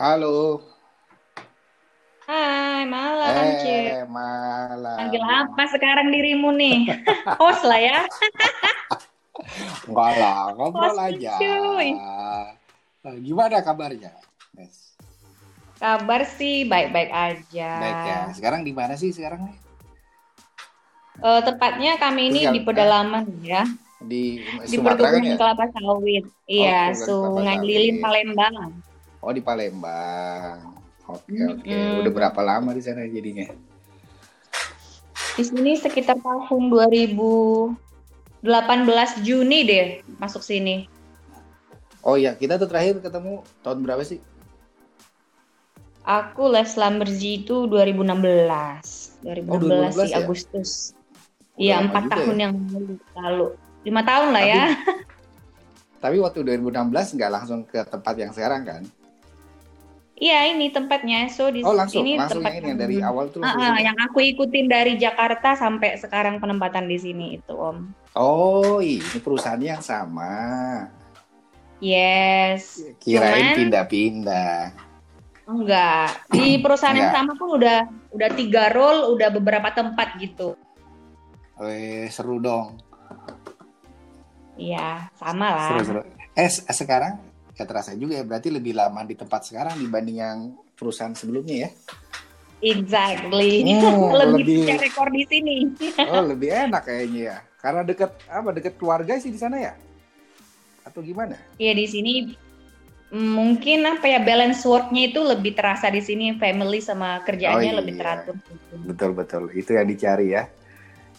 Halo. Hai, malam, Eh, Cik. malam. Panggil apa sekarang dirimu nih? Host lah ya. Enggak lah, ngobrol Host, aja. cuy. Eh, Gimana kabarnya? Nes? Kabar sih baik-baik aja. Baik ya. Sekarang di mana sih sekarang nih? Eh, tepatnya kami ini di pedalaman ya, Di di Sumatera kan ya? kelapa sawit. Iya, kelapa Sungai. Lilin Palembang. Oh, di Palembang. Oke, oke. Mm-mm. Udah berapa lama di sana jadinya? Di sini sekitar tahun 2018 Juni deh masuk sini. Oh iya, kita tuh terakhir ketemu tahun berapa sih? Aku les Lamberji itu 2016. 2016 Oh, 2016 sih ya? Agustus. Iya, empat juga tahun ya? yang lalu. Lima tahun lah Tapi- ya. Tapi waktu 2016 nggak langsung ke tempat yang sekarang kan? Iya, ini tempatnya. So di Oh, langsung. ini langsung tempat yang ini yang dari awal tuh ah, sini. yang aku ikutin dari Jakarta sampai sekarang penempatan di sini itu, Om. Oh, ini perusahaan yang sama. Yes. Kirain Cuman- pindah-pindah. Enggak. Di perusahaan yang sama pun udah udah tiga role, udah beberapa tempat gitu. Weh, seru dong. Iya, sama lah. Seru-seru. Eh, se- sekarang terasa juga ya, berarti lebih lama di tempat sekarang dibanding yang perusahaan sebelumnya ya. Exactly. Hmm, lebih lebih- punya rekor di sini. Oh, lebih enak kayaknya ya. Karena dekat apa? Dekat keluarga sih di sana ya? Atau gimana? Iya di sini mungkin apa ya balance work-nya itu lebih terasa di sini family sama kerjaannya Oh, lebih iya. teratur. Betul betul. Itu yang dicari ya.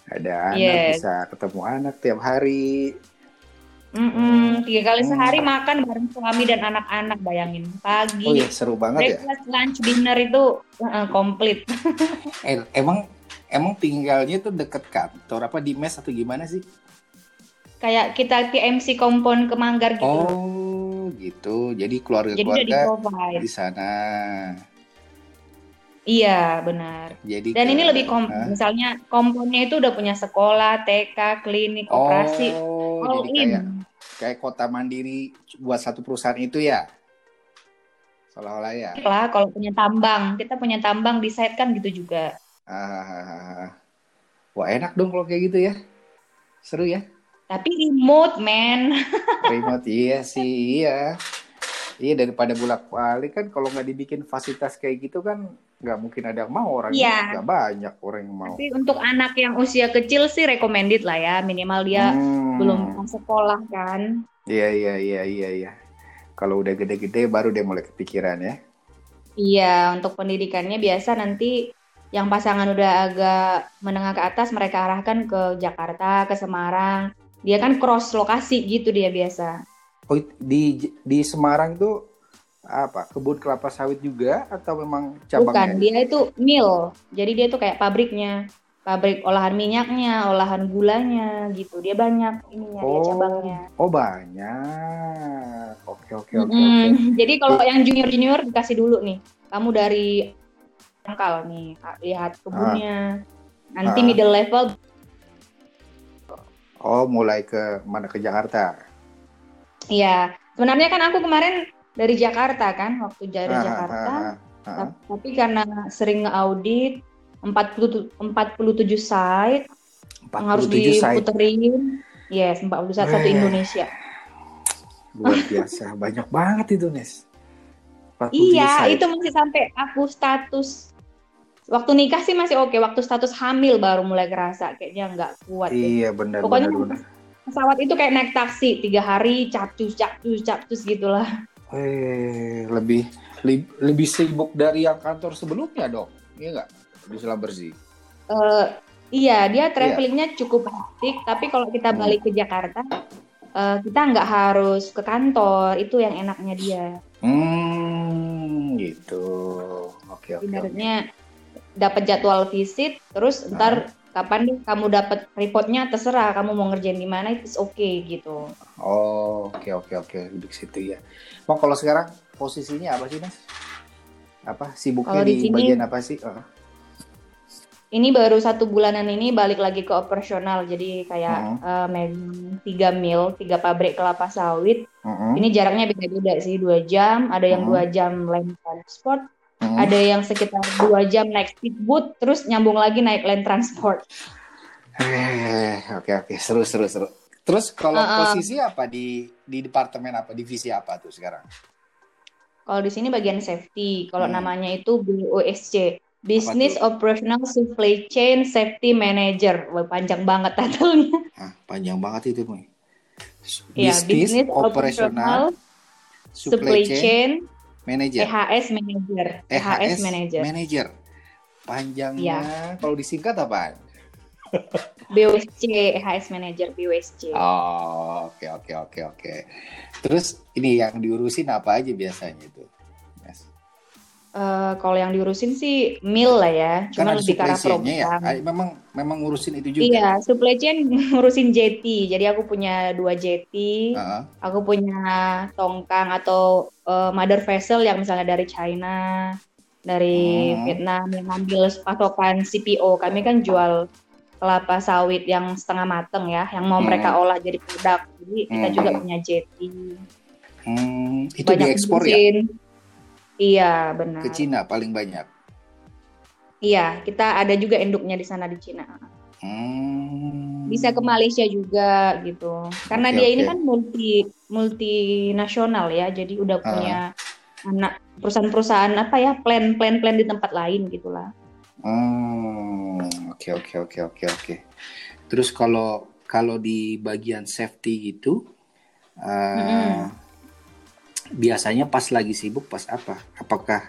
Ada anak Yes. bisa ketemu anak tiap hari. Mm-mm, tiga kali Hmm. sehari makan bareng suami dan anak-anak bayangin pagi Oh iya, seru banget ya. breakfast lunch dinner itu uh, komplit Eh, emang emang tinggalnya tuh deket kantor apa di mes atau gimana sih? kayak kita TMC kompon ke Manggar gitu. Oh, gitu. Jadi keluarga-keluarga di di sana. iya benar Jadi dan ke- ini lebih kom misalnya komponnya itu udah punya sekolah TK klinik operasi Oh, all jadi in kayak kayak kota mandiri buat satu perusahaan itu ya? Seolah-olah ya. lah kalau punya tambang kita punya tambang di site kan gitu juga Ah, wah enak dong kalau kayak gitu ya. Seru ya. tapi remote man Remote iya sih, iya. Iya daripada bolak-balik kan kalau nggak dibikin fasilitas kayak gitu kan nggak mungkin ada yang mau orangnya Iya. nggak banyak orang yang mau. tapi untuk anak yang usia kecil sih recommended lah ya minimal dia Hmm. belum sekolah kan Iya iya iya iya iya. Kalau udah gede-gede baru dia mulai kepikiran ya. Iya, untuk pendidikannya biasa nanti yang pasangan udah agak menengah ke atas mereka arahkan ke Jakarta, ke Semarang. Dia kan cross lokasi gitu dia biasa. Oh di di Semarang tuh apa kebun kelapa sawit juga atau memang Bukan, cabangnya? dia itu mill. Jadi dia tuh kayak pabriknya. Pabrik olahan minyaknya, olahan gulanya gitu. Dia banyak ininya, dia Oh, cabangnya. oh banyak. Oke oke oke oke. Mm-mm. Jadi kalau yang junior-junior dikasih dulu nih. Kamu dari angkal nih, lihat kebunnya. Nanti Ah. middle level Oh mulai ke mana ke Jakarta? Iya, sebenarnya kan aku kemarin dari Jakarta kan, waktu dari Ah, Jakarta. ah, ah, ah. Tap- Tapi karena sering nge-audit 40, 47 site yang harus 47 site diputerin. Yes, 41 satu. Indonesia. luar biasa banyak banget itu Nes. 47 Iya, site. itu masih sampai aku status waktu nikah sih masih oke, waktu status hamil baru mulai kerasa kayaknya nggak kuat. Iya benar Pokoknya benar benar. Pesawat itu kayak naik taksi tiga hari capcus capcus capcus gitulah. Eh lebih li- lebih sibuk dari yang kantor sebelumnya dong. Iya nggak? Di Sulawesi. Eh, iya, dia travelingnya cukup hektik, tapi kalau kita Hmm. balik ke Jakarta, eh, kita nggak harus ke kantor, itu yang enaknya dia. Hmm, gitu. Oke, oke. oke. Ibaratnya dapat jadwal visit, terus ntar kapan deh kamu dapat reportnya terserah kamu mau ngerjain di mana itu oke gitu. Oh, oke, oke, oke. Duduk situ ya. Bang, kalau sekarang posisinya apa sih, Mas? Apa sibuknya Kalau di di, sini- bagian apa sih? Oh. ini baru satu bulanan ini balik lagi ke operasional jadi kayak Hmm. megang tiga mil tiga pabrik kelapa sawit Mm-mm. ini jaraknya beda-beda sih dua jam ada yang Hmm. dua jam land transport Mm-mm. ada yang sekitar dua jam naik speedboat terus nyambung lagi naik land transport Eh, oke oke seru seru seru. Terus kalau Uh-uh. posisi apa di di departemen apa divisi apa tuh sekarang? kalau di sini bagian safety kalau Hmm. namanya itu BOSC Business Operational Supply Chain Safety Manager Wah, panjang banget titlenya Hah, panjang banget itu, Moy. ya Business Operational Supply Chain Manager. EHS Manager EHS Manager Manager. Panjangnya kalau disingkat apa? BOSC EHS Manager BOSC Oh, oke oke oke oke. Terus ini yang diurusin apa aja biasanya itu? Eh, kalau yang diurusin sih mil lah ya cuma lebih ke arah ya. program Ah, Memang memang ngurusin itu juga. Iya, supply chain ngurusin jetty. Jadi aku punya dua jetty. Heeh. Aku punya tongkang atau eh, mother vessel yang misalnya dari China, dari Hmm. Vietnam yang ngambil pasokan CPO. Kami kan jual kelapa sawit yang setengah mateng ya, yang mau Hmm. mereka olah jadi produk. Jadi kita Hmm. juga punya jetty. Hmm, itu diekspor ya. Iya, benar. ke Cina paling banyak. Iya, kita ada juga induknya di sana di Cina. Hmm. bisa ke Malaysia juga gitu karena Oke, dia ini oke. kan multi multinasional ya jadi udah Ah. punya anak perusahaan-perusahaan apa ya plan plan plan di tempat lain gitulah Hmm, oke oke oke oke oke. Terus kalau kalau di bagian safety gitu, eh, Mm-mm. Biasanya pas lagi sibuk pas apa? Apakah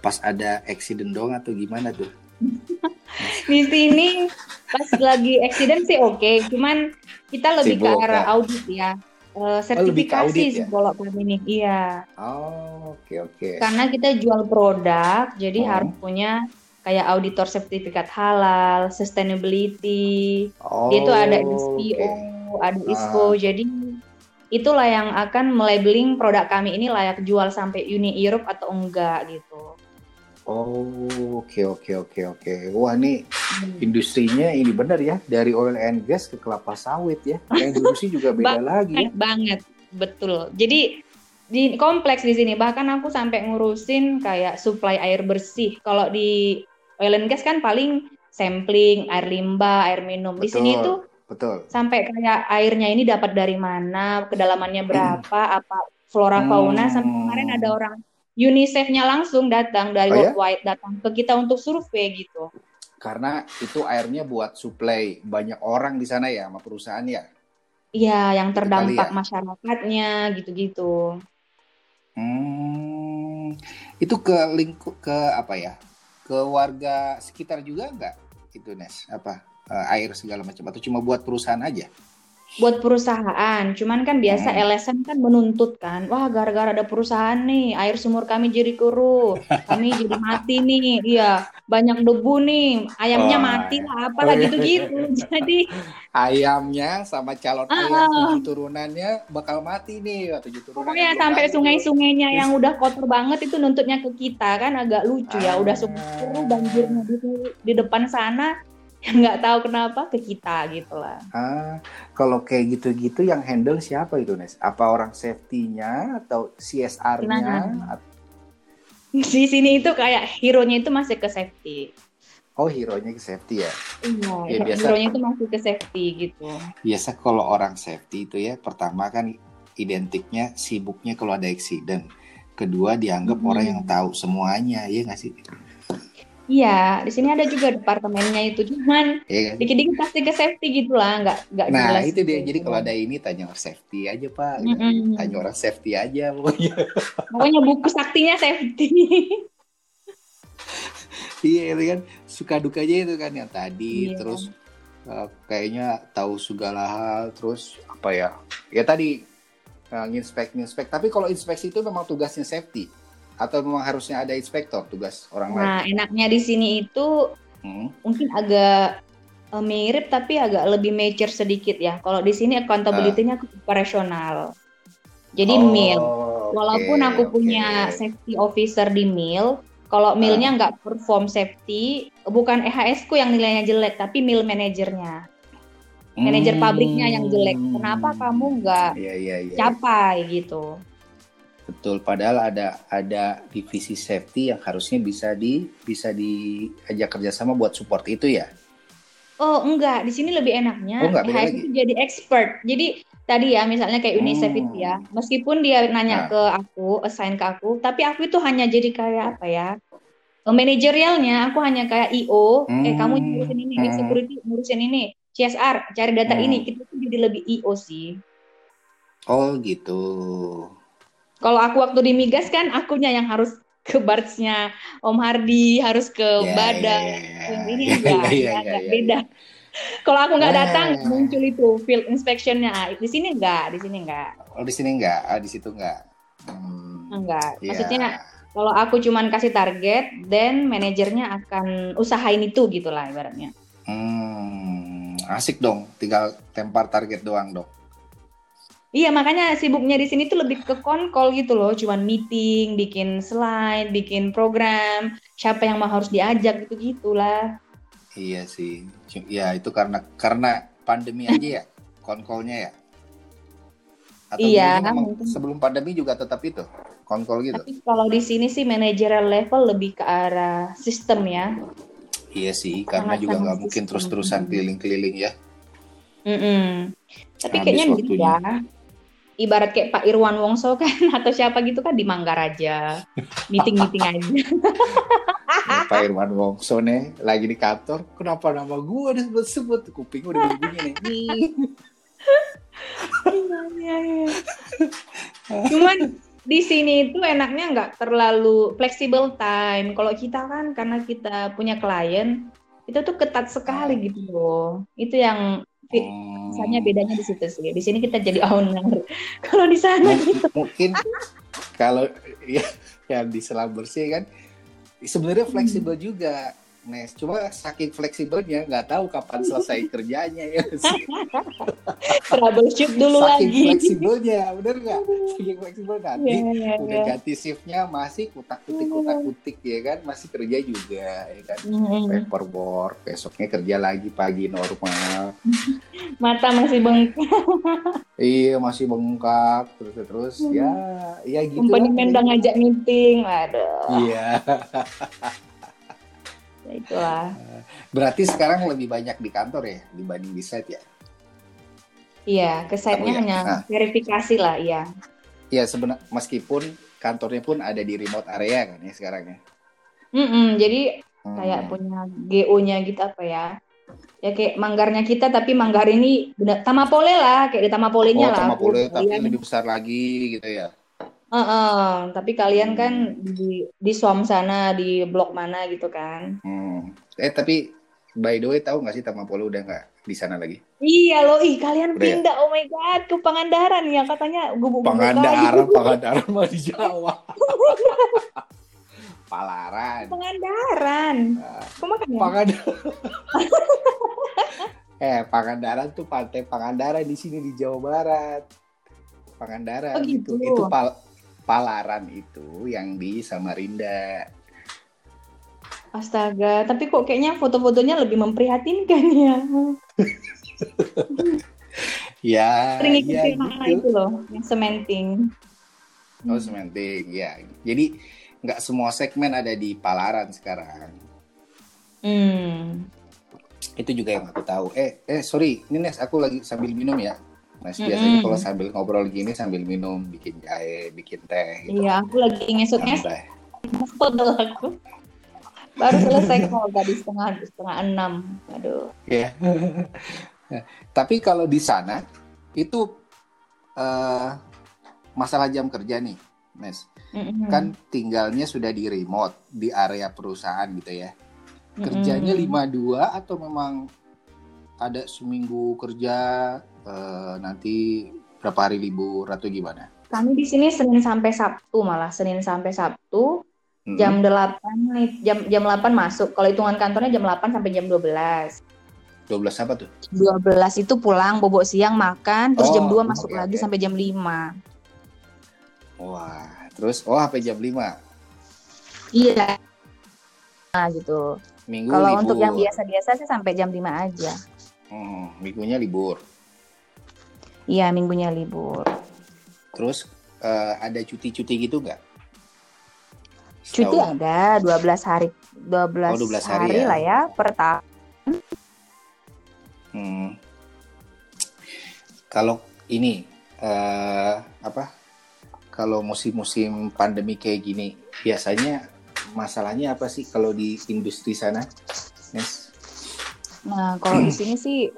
pas ada accident dong atau gimana tuh? di sini pas lagi accident sih oke cuman kita lebih Sibuk, ke arah ya? audit ya ke sertifikasi audit sih ya? kalau kami ini iya Oh, oke oke. karena kita jual produk jadi Oh. harus punya kayak auditor sertifikat halal sustainability Oh, Dia tuh ada SPO, oke. ada ISO. Jadi itulah yang akan melabeling produk kami ini layak jual sampai Uni Europe atau enggak gitu. Oh, oke oke oke oke. Wah, ini industrinya ini benar ya, dari oil and gas ke kelapa sawit ya. Yang diurusi juga beda lagi ya. Banget betul. Jadi di kompleks di sini bahkan aku sampai ngurusin kayak supply air bersih. Kalau di oil and gas kan paling sampling air limbah, air minum. Di sini Betul. tuh Betul. sampai kayak airnya ini dapat dari mana, kedalamannya berapa, apa flora fauna. Sampai Hmm. kemarin ada orang UNICEF-nya langsung datang dari Oh ya? worldwide datang ke kita untuk survei gitu. Karena itu airnya buat supply banyak orang di sana ya sama perusahaan ya. Iya, yang terdampak ya? masyarakatnya gitu-gitu. Hmm, itu ke lingkup ke apa ya? Ke warga sekitar juga nggak? Itu Nes, apa eh, air segala macam atau cuma buat perusahaan aja? Buat perusahaan, cuman kan biasa Hmm. LSM kan menuntut kan, wah gara-gara ada perusahaan nih, air sumur kami jadi keruh, kami jadi mati nih, iya banyak debu nih, ayamnya Wah. mati lah, apalah gitu-gitu. Jadi Ayamnya sama calon Ah, ayam ah. tujuh turunannya bakal mati nih, tujuh turunan. pokoknya sampai sungai-sungainya yang udah kotor banget itu nuntutnya ke kita kan agak lucu ya, udah sungai keruh banjirnya di, di depan sana, nggak tahu kenapa ke kita gitu lah. Ah, kalau kayak gitu-gitu yang handle siapa itu Nes? Apa orang safety-nya atau CSR-nya? Di sini itu kayak hero-nya itu masih ke safety. Oh, hero-nya ke safety ya. Iya, Ya, biasa. hero-nya itu masih ke safety gitu. Biasa kalau orang safety itu ya, pertama kan identiknya sibuknya kalau ada accident. Kedua dianggap Mhm. orang yang tahu semuanya, ya nggak sih? Iya, di sini ada juga departemennya itu, cuman Iya kan? dikit-dikit pasti ke safety gitu lah, nggak nggak Nah, jelas itu dia. gitu. Jadi kalau ada ini tanya orang safety aja, Pak. Mm-mm. Tanya orang safety aja pokoknya. Pokoknya buku saktinya safety. Iya, itu kan suka dukanya itu kan yang tadi Iya. terus uh, kayaknya tahu segala hal terus apa ya? Ya tadi uh, nginspek nginspek. Tapi kalau inspeksi itu memang tugasnya safety atau memang harusnya ada inspektor tugas orang lain? Nah, enaknya di sini itu Hmm. mungkin agak eh, mirip tapi agak lebih mature sedikit ya. Kalau di sini accountability-nya ke operasional. Jadi Oh, mil. Walaupun aku oke. punya safety officer di mil, Kalau milnya nggak perform safety, bukan EHS ku yang nilainya jelek, tapi mil manajernya. Manajer Hmm. pabriknya yang jelek. Kenapa kamu nggak Iya iya iya. capai gitu? Betul. Padahal ada ada divisi safety yang harusnya bisa di bisa diajak kerjasama buat support itu ya. Oh enggak, di sini lebih enaknya Oh, enggak, itu jadi expert. Jadi tadi ya misalnya kayak UNICEF Hmm. itu ya, meskipun dia nanya Nah. ke aku, assign ke aku, tapi aku itu hanya jadi kayak apa ya? Manajerialnya aku hanya kayak IO, eh kamu Hmm. ngurusin ini, Hmm. security ngurusin ini, CSR cari data Hmm. ini, itu tuh jadi lebih IO sih. Oh gitu. Kalau aku waktu di migas kan akunya yang harus ke bartsnya Om Hardi, harus ke Badan. ya, ya, ya. Yang ini enggak, ya, enggak, ya, enggak, ya, beda. Kalau aku nggak Ah. datang muncul itu field inspectionnya. Ah, Di sini enggak, di sini enggak, Oh di sini enggak, ah, di situ enggak. Hmm. enggak. Ya. Maksudnya kalau aku cuman kasih target, then manajernya akan usahain itu gitulah ibaratnya. Hmm, asik dong, tinggal tempar target doang dong. Iya makanya sibuknya di sini tuh lebih ke konkol gitu loh, cuman meeting, bikin slide, bikin program, siapa yang mau harus diajak gitu gitulah. Iya sih, ya itu karena karena pandemi aja ya, konkolnya ya. Atau Iya, mungkin. sebelum pandemi juga tetap itu, konkol gitu. Tapi kalau di sini sih manajerial level lebih ke arah sistem ya. Iya sih, karena Sangat-sangat juga nggak mungkin terus-terusan keliling-keliling ya. Mm-mm. Tapi Habis kayaknya waktunya. bisa. Ibarat kayak Pak Irwan Wongso kan atau siapa gitu kan di Manggarai meeting-meeting aja. Nih, Pak Irwan Wongso nih lagi di kantor, kenapa nama gua disebut-sebut? Kuping udah bunyi nih. Iya, iya. Cuman di sini itu enaknya nggak terlalu flexible time. Kalau kita kan karena kita punya klien itu tuh ketat sekali gitu loh. Itu yang Hmm, misalnya bedanya di situ sih. Di sini kita jadi owner. Kalau di sana gitu. mungkin kalau ya yang di selang bersih kan sebenarnya fleksibel juga Nes cuma saking fleksibelnya nggak tahu kapan selesai kerjanya ya sih. troubleshoot dulu saking lagi. fleksibelnya bener nggak saking fleksibel nanti Iya, iya, udah iya. ganti shiftnya masih kutak kutik kutak kutik ya kan masih kerja juga ya kan Mm-mm. paperwork besoknya kerja lagi pagi normal Mata masih bengkak. iya masih bengkak terus terus ya ya gitu man udah ngajak meeting. Aduh, iya ya itulah. Berarti sekarang lebih banyak di kantor ya dibanding di site ya? Iya, ke site-nya Kamu ya? hanya Nah. verifikasi lah, iya. Ya sebenarnya meskipun kantornya pun ada di remote area kan ya sekarang ya. Mm-mm, jadi Hmm. kayak punya GO-nya gitu apa ya? Ya kayak manggarnya kita tapi manggar ini benar Tamapole lah, kayak di oh, Tamapolenya lah. sama boleh tapi lebih besar lagi gitu ya. Heeh, tapi kalian kan Hmm. di di SOM sana, di blok mana gitu kan? Hmm. Eh tapi by the way tahu nggak sih Tamapolo udah nggak di sana lagi? Iya loh, ih kalian Udah ya? pindah, oh my god, ke Pangandaran ya katanya gubuk-gubuk Pangandaran, Pangandaran mah di Jawa. Palaran. Pangandaran. Nah, Kok makanya? Pangandaran. eh, Pangandaran tuh pantai Pangandaran di sini di Jawa Barat. Pangandaran Oh, gitu. itu. Itu pal Palaran itu yang di Samarinda. Astaga, tapi kok kayaknya foto-fotonya lebih memprihatinkan ya. Ya, Sering ikut ya gitu. itu loh, yang cementing. Oh, sementing, ya. Jadi nggak semua segmen ada di Palaran sekarang. Hmm. Itu juga yang aku tahu. Eh, eh sorry, ini Nes, aku lagi sambil minum ya. Nes, Mm-mm. biasanya kalau sambil ngobrol gini sambil minum, bikin jahe, bikin teh gitu. Iya, aku lagi ngesut-ngesut aku. Baru selesai kok tadi setengah setengah enam. Aduh. Ya. Tapi kalau di sana itu eh, masalah jam kerja nih, Nes. Mm-mm. Kan tinggalnya sudah di remote di area perusahaan gitu ya. Kerjanya 52 atau memang ada seminggu kerja eh, nanti berapa hari libur atau gimana? Kami di sini Senin sampai Sabtu malah Senin sampai Sabtu Hmm. jam 8 nih, jam jam 8 masuk. Kalau hitungan kantornya jam 8 sampai jam 12. 12 apa tuh? 12 itu pulang bobok siang makan terus Oh, jam 2 masuk oke, lagi oke. sampai jam 5. Wah, terus oh sampai jam 5. Iya. gitu. Minggu Kalau untuk yang biasa-biasa sih sampai jam 5 aja. Hmm, minggunya libur. Iya, minggunya libur. Terus eh, ada cuti-cuti gitu nggak? Cuti ada 12 hari 12, Oh, 12 hari hari, ya. lah ya per tahun. Hmm. Kalau ini eh apa? Kalau musim-musim pandemi kayak gini, biasanya masalahnya apa sih kalau di industri sana? Nes? Nah, kalau di sini sih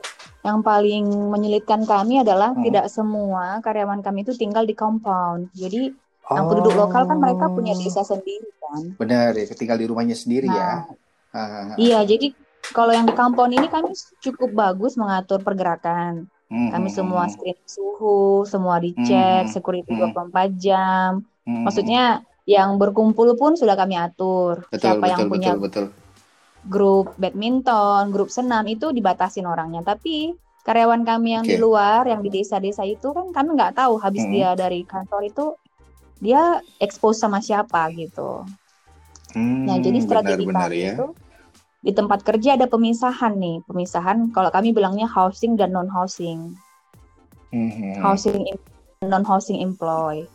yang paling menyulitkan kami adalah Hmm. tidak semua karyawan kami itu tinggal di compound. Jadi yang penduduk lokal kan mereka punya Oh. desa sendiri kan. Benar ya, tinggal di rumahnya sendiri ya. Nah, Ah, iya, jadi kalau yang di compound ini kami cukup bagus mengatur pergerakan. hmm, Kami hmm, semua hmm, screen suhu, semua dicek, Hmm, security hmm. 24 jam. hmm, Maksudnya yang berkumpul pun sudah kami atur. betul Siapa betul yang punya betul betul. Grup badminton, grup senam itu dibatasin orangnya. Tapi karyawan kami yang di Oke. luar, yang di desa-desa itu kan kami nggak tahu habis Hmm. dia dari kantor itu dia expose sama siapa gitu. Nah, jadi Hmm, strategi benar-benar kami ya. itu di tempat kerja ada pemisahan nih, pemisahan kalau kami bilangnya housing dan non housing, Hmm, hmm, housing non housing employee.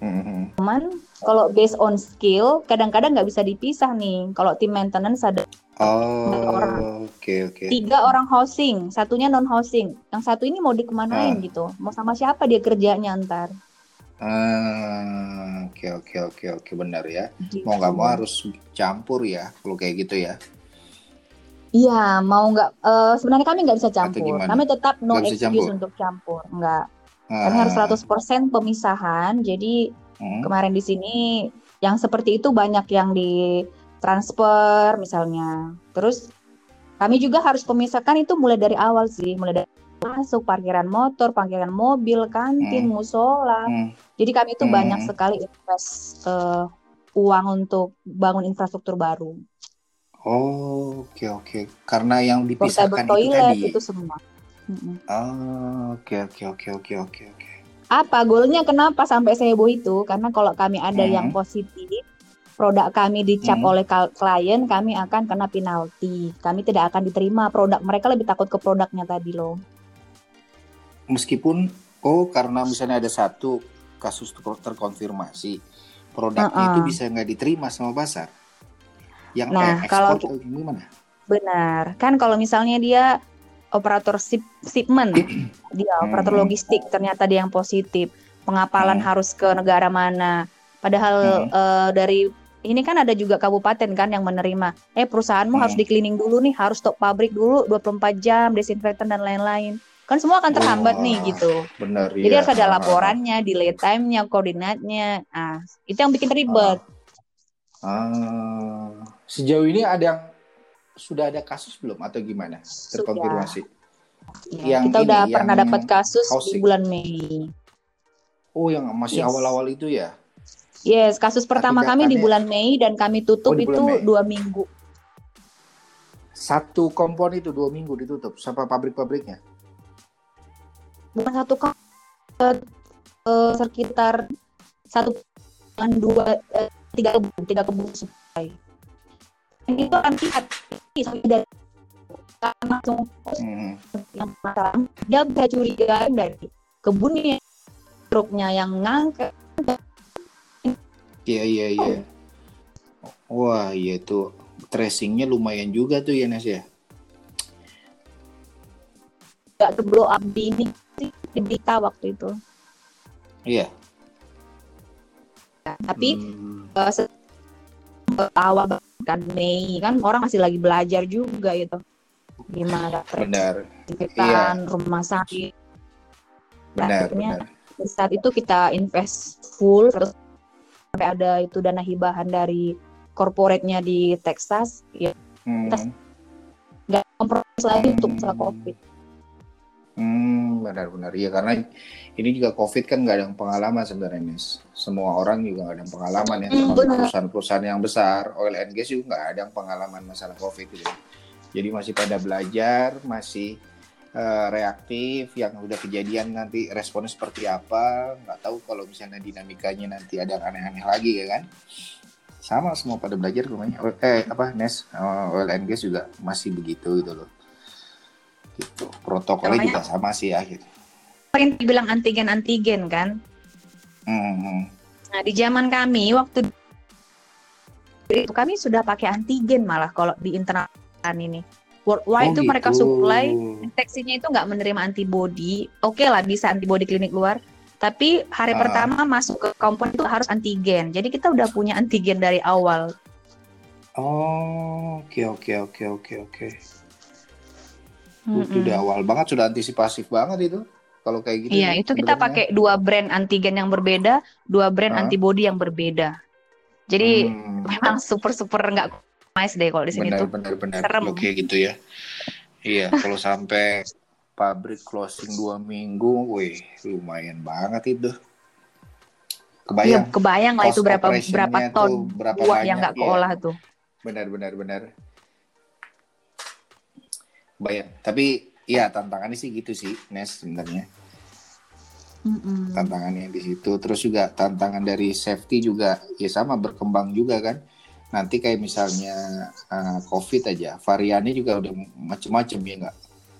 Hmm, hmm. Cuman kalau based on skill kadang-kadang nggak bisa dipisah nih. Kalau tim maintenance ada orang. Oh, oke oke. tiga orang housing, satunya non housing. Yang satu ini mau dikemanain Ah. gitu? Mau sama siapa dia kerjanya ntar? Ah, oke oke oke oke benar ya. Gitu. Mau nggak mau harus campur ya, kalau kayak gitu ya. Iya, mau nggak? eh, sebenarnya kami nggak bisa campur. Kami tetap no excuse campur? untuk campur. Nggak. Kami harus Ah, 100% pemisahan. Jadi hmm, kemarin di sini yang seperti itu banyak yang di transfer misalnya. Terus kami juga harus pemisahkan itu mulai dari awal sih, mulai dari masuk parkiran motor, parkiran mobil, kantin, Hmm. musola. hmm. Jadi kami itu Hmm. banyak sekali invest eh, uang untuk bangun infrastruktur baru, Oh, oke oke. Karena yang portable dipisahkan itu toilet tadi. itu semua. Oh, oke oke oke oke oke oke. Apa goalnya kenapa sampai seheboh itu? Karena kalau kami ada Hmm. yang positif, produk kami dicap Hmm. oleh klien, kami akan kena penalti. Kami tidak akan diterima produk. Mereka lebih takut ke produknya tadi loh. Meskipun oh karena misalnya ada satu kasus ter- terkonfirmasi, produknya Uh-uh. itu bisa nggak diterima sama pasar. Yang Nah, kayak kalau- gimana? Benar. Kan kalau misalnya dia operator ship- shipment, dia operator Hmm. logistik, ternyata dia yang positif. Pengapalan Hmm. harus ke negara mana. Padahal Hmm. eh, dari ini kan ada juga kabupaten kan yang menerima. Eh perusahaanmu Hmm. harus di cleaning dulu nih, harus stop pabrik dulu 24 jam, desinfektan dan lain-lain. Kan semua akan terhambat Wah, nih gitu. Benar Jadi ya. harus ada laporannya, delay time-nya, koordinatnya. Ah, itu yang bikin ribet. Ah, sejauh ini ada yang sudah ada kasus belum atau gimana? Terkonfirmasi. Ya, Yang kita ini, udah yang pernah dapat kasus di bulan Mei. Oh, yang masih Yes. awal-awal itu ya? Yes, kasus pertama kami di bulan Mei dan kami tutup Oh, itu Mei. dua minggu. Satu kompon itu dua minggu ditutup sampai pabrik-pabriknya. Bukan satu kali, eh, sekitar satu dua eh, tiga kebun tiga kebun supply. Itu akan lihat sampai dari langsung Hmm. dia bisa curiga dari kebunnya truknya yang ngangkat Iya iya iya. Wah iya itu tracingnya lumayan juga tuh ya Nes ya. nggak ke blow up di ini sih, di berita waktu itu. Iya. Tapi Hmm. se- awal kan Mei kan orang masih lagi belajar juga gitu gimana benar tracing rumah sakit benar Akhirnya, benar. Saat itu kita invest full terus sampai ada itu dana hibahan dari corporate-nya di Texas ya Hmm. nggak kompromis lagi untuk Hmm. masalah covid Hmm, benar-benar. Iya, karena ini juga COVID kan nggak ada yang pengalaman sebenarnya, Nis. Semua orang juga nggak ada yang pengalaman ya, Hmm, termasuk perusahaan-perusahaan yang besar, oil and gas juga nggak ada yang pengalaman masalah COVID gitu. Jadi masih pada belajar, masih eh, reaktif, yang udah kejadian nanti responnya seperti apa, nggak tahu kalau misalnya dinamikanya nanti ada yang aneh-aneh lagi ya kan. sama semua pada belajar rumahnya eh apa Nes uh, oil and gas juga masih begitu gitu loh gitu protokolnya juga sama sih ya gitu yang dibilang antigen antigen kan hmm. nah di zaman kami waktu itu kami sudah pakai antigen malah kalau di internal ini worldwide oh, itu gitu. mereka supply deteksinya itu nggak menerima antibody oke okay lah bisa antibody klinik luar tapi hari uh. pertama masuk ke kompon itu harus antigen. Jadi kita udah punya antigen dari awal. Oh, oke oke oke oke oke. Itu udah awal banget sudah antisipasif banget itu. Kalau kayak gitu. Iya, itu kita pakai dua brand antigen yang berbeda, dua brand uh. antibody yang berbeda. Jadi hmm. memang super super nggak nice deh kalau di sini benar, tuh. Benar benar benar. Oke gitu ya. Iya, kalau sampai pabrik closing dua minggu, wih lumayan banget itu. Kebayang. Ya, kebayang lah itu berapa berapa ton berapa buah yang nggak keolah ya. tuh. Benar benar benar. Bayang. Tapi ya tantangannya sih gitu sih, Nes sebenarnya. Mm-mm. Tantangannya di situ. Terus juga tantangan dari safety juga ya sama berkembang juga kan. Nanti kayak misalnya uh, COVID aja, variannya juga udah macem-macem ya nggak